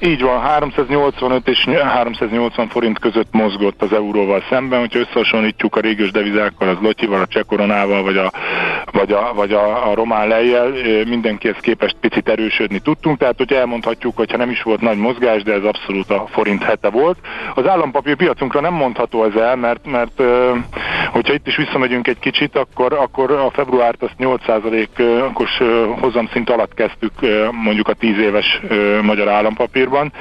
J: Így van, 385 és 380 forint között mozgott az euróval szemben, hogyha összehasonlítjuk a régiós devizákkal, az lotyival, a cseh koronával, vagy a, vagy a, vagy a, a román lejjel, mindenkihez képest picit erősödni tudtunk, tehát hogy elmondhatjuk, hogyha nem is volt nagy mozgás, de ez abszolút a forint hete volt. Az állampapír piacunkra nem mondható ez el, mert, mert hogyha itt is visszamegyünk egy kicsit, akkor, akkor a februárt azt 8%-os hozamszint alatt kezdtük mondjuk a 10 éves magyar Good one.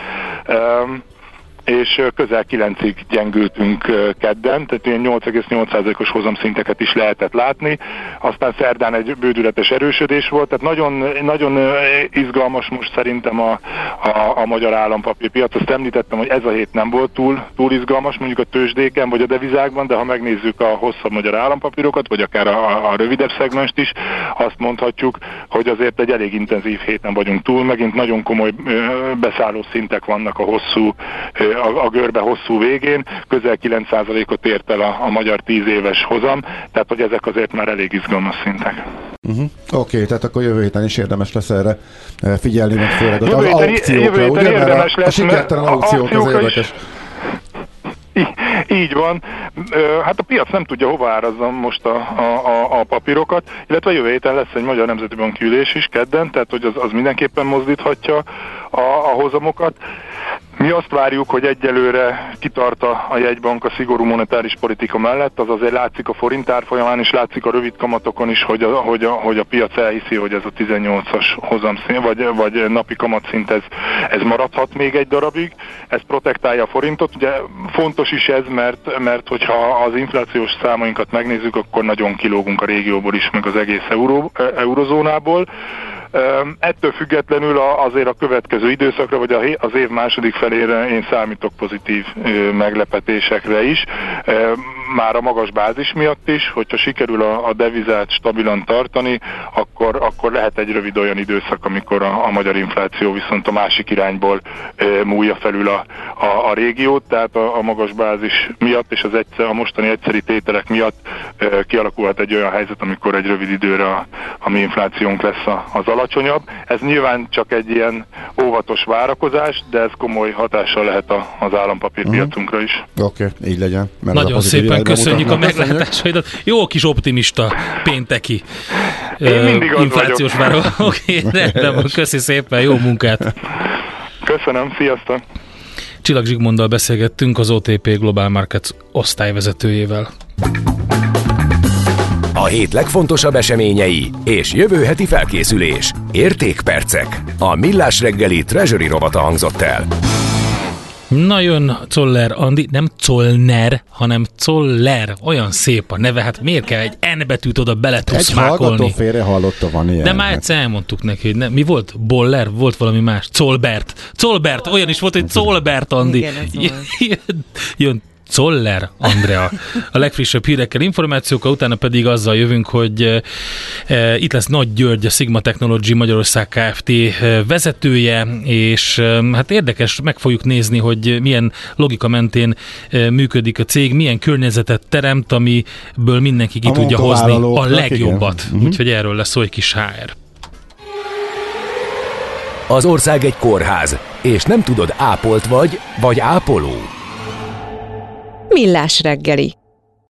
J: És közel 9-ig gyengültünk kedden, tehát ilyen 8,8%-os hozamszinteket is lehetett látni. Aztán szerdán egy bődületes erősödés volt, tehát nagyon, nagyon izgalmas most szerintem a, a, a magyar állampapírpiac. Azt említettem, hogy ez a hét nem volt túl, túl izgalmas, mondjuk a tőzsdéken vagy a devizákban, de ha megnézzük a hosszabb magyar állampapírokat, vagy akár a, a rövidebb szegmest is, azt mondhatjuk, hogy azért egy elég intenzív héten vagyunk túl, megint nagyon komoly beszálló szintek vannak a hosszú a, a görbe hosszú végén, közel 9%-ot ért el a, a magyar 10 éves hozam, tehát hogy ezek azért már elég izgalmas szintek.
C: Uh-huh. Oké, okay, tehát akkor jövő héten is érdemes lesz erre eh, figyelni, meg főleg az, az aukciókra, ugye? Mert a, a sikertelen aukciók az érdekes. Is
J: így van. Hát a piac nem tudja hova árazza most a, a, a papírokat, illetve jövő héten lesz egy Magyar Nemzeti Bank ülés is kedden, tehát hogy az, az mindenképpen mozdíthatja a, a hozamokat. Mi azt várjuk, hogy egyelőre kitart a jegybank a szigorú monetáris politika mellett, az azért látszik a forint árfolyamán is, látszik a rövid kamatokon is, hogy a, hogy a, hogy a piac elhiszi, hogy ez a 18-as hozamszín, vagy, vagy napi kamatszint ez, ez maradhat még egy darabig. Ez protektálja a forintot. Ugye fontos is ez, mert, mert hogyha az inflációs számainkat megnézzük, akkor nagyon kilógunk a régióból is, meg az egész euró, eurozónából. Ettől függetlenül azért a következő időszakra, vagy az év második felére én számítok pozitív meglepetésekre is, már a magas bázis miatt is, hogyha sikerül a, a devizát stabilan tartani, akkor, akkor lehet egy rövid olyan időszak, amikor a, a magyar infláció viszont a másik irányból e, múlja felül a, a, a régiót, tehát a, a magas bázis miatt és az egyszer, a mostani egyszeri tételek miatt e, kialakulhat egy olyan helyzet, amikor egy rövid időre a, a mi inflációnk lesz a, az alacsonyabb. Ez nyilván csak egy ilyen óvatos várakozás, de ez komoly hatással lehet a, az állampapírpiacunkra is.
C: Oké, okay, így legyen.
D: Mert Nagyon szépen köszönjük a meglátásaidat. Jó kis optimista pénteki
J: Én
D: uh, inflációs váró. Oké, okay, rendben van, köszi szépen, jó munkát.
J: Köszönöm, sziasztok.
D: Csillag Zsigmonddal beszélgettünk az OTP Global Markets osztályvezetőjével.
E: A hét legfontosabb eseményei és jövő heti felkészülés. Értékpercek. A Millás reggeli Treasury robata hangzott el.
D: Na jön Czoller Andi, nem Zollner, hanem Zoller. Olyan szép a neve, hát miért kell egy N betűt oda bele
C: Egy hallgató félre hallotta van ilyen.
D: De már egyszer elmondtuk neki, hogy ne, mi volt? Boller? Volt valami más? Zolbert. Zolbert, olyan is volt, hogy Zolbert Andi. Igen, jön Zoller Andrea. A legfrissebb hírekkel, információkkal, utána pedig azzal jövünk, hogy e, itt lesz Nagy György, a Sigma Technology Magyarország Kft. Vezetője, és e, hát érdekes, meg fogjuk nézni, hogy milyen logika mentén e, működik a cég, milyen környezetet teremt, amiből mindenki ki a tudja hozni a legjobbat. Igen. Mhm. Úgyhogy erről lesz szó egy kis HR.
E: Az ország egy kórház, és nem tudod, ápolt vagy, vagy ápoló.
A: Millás reggeli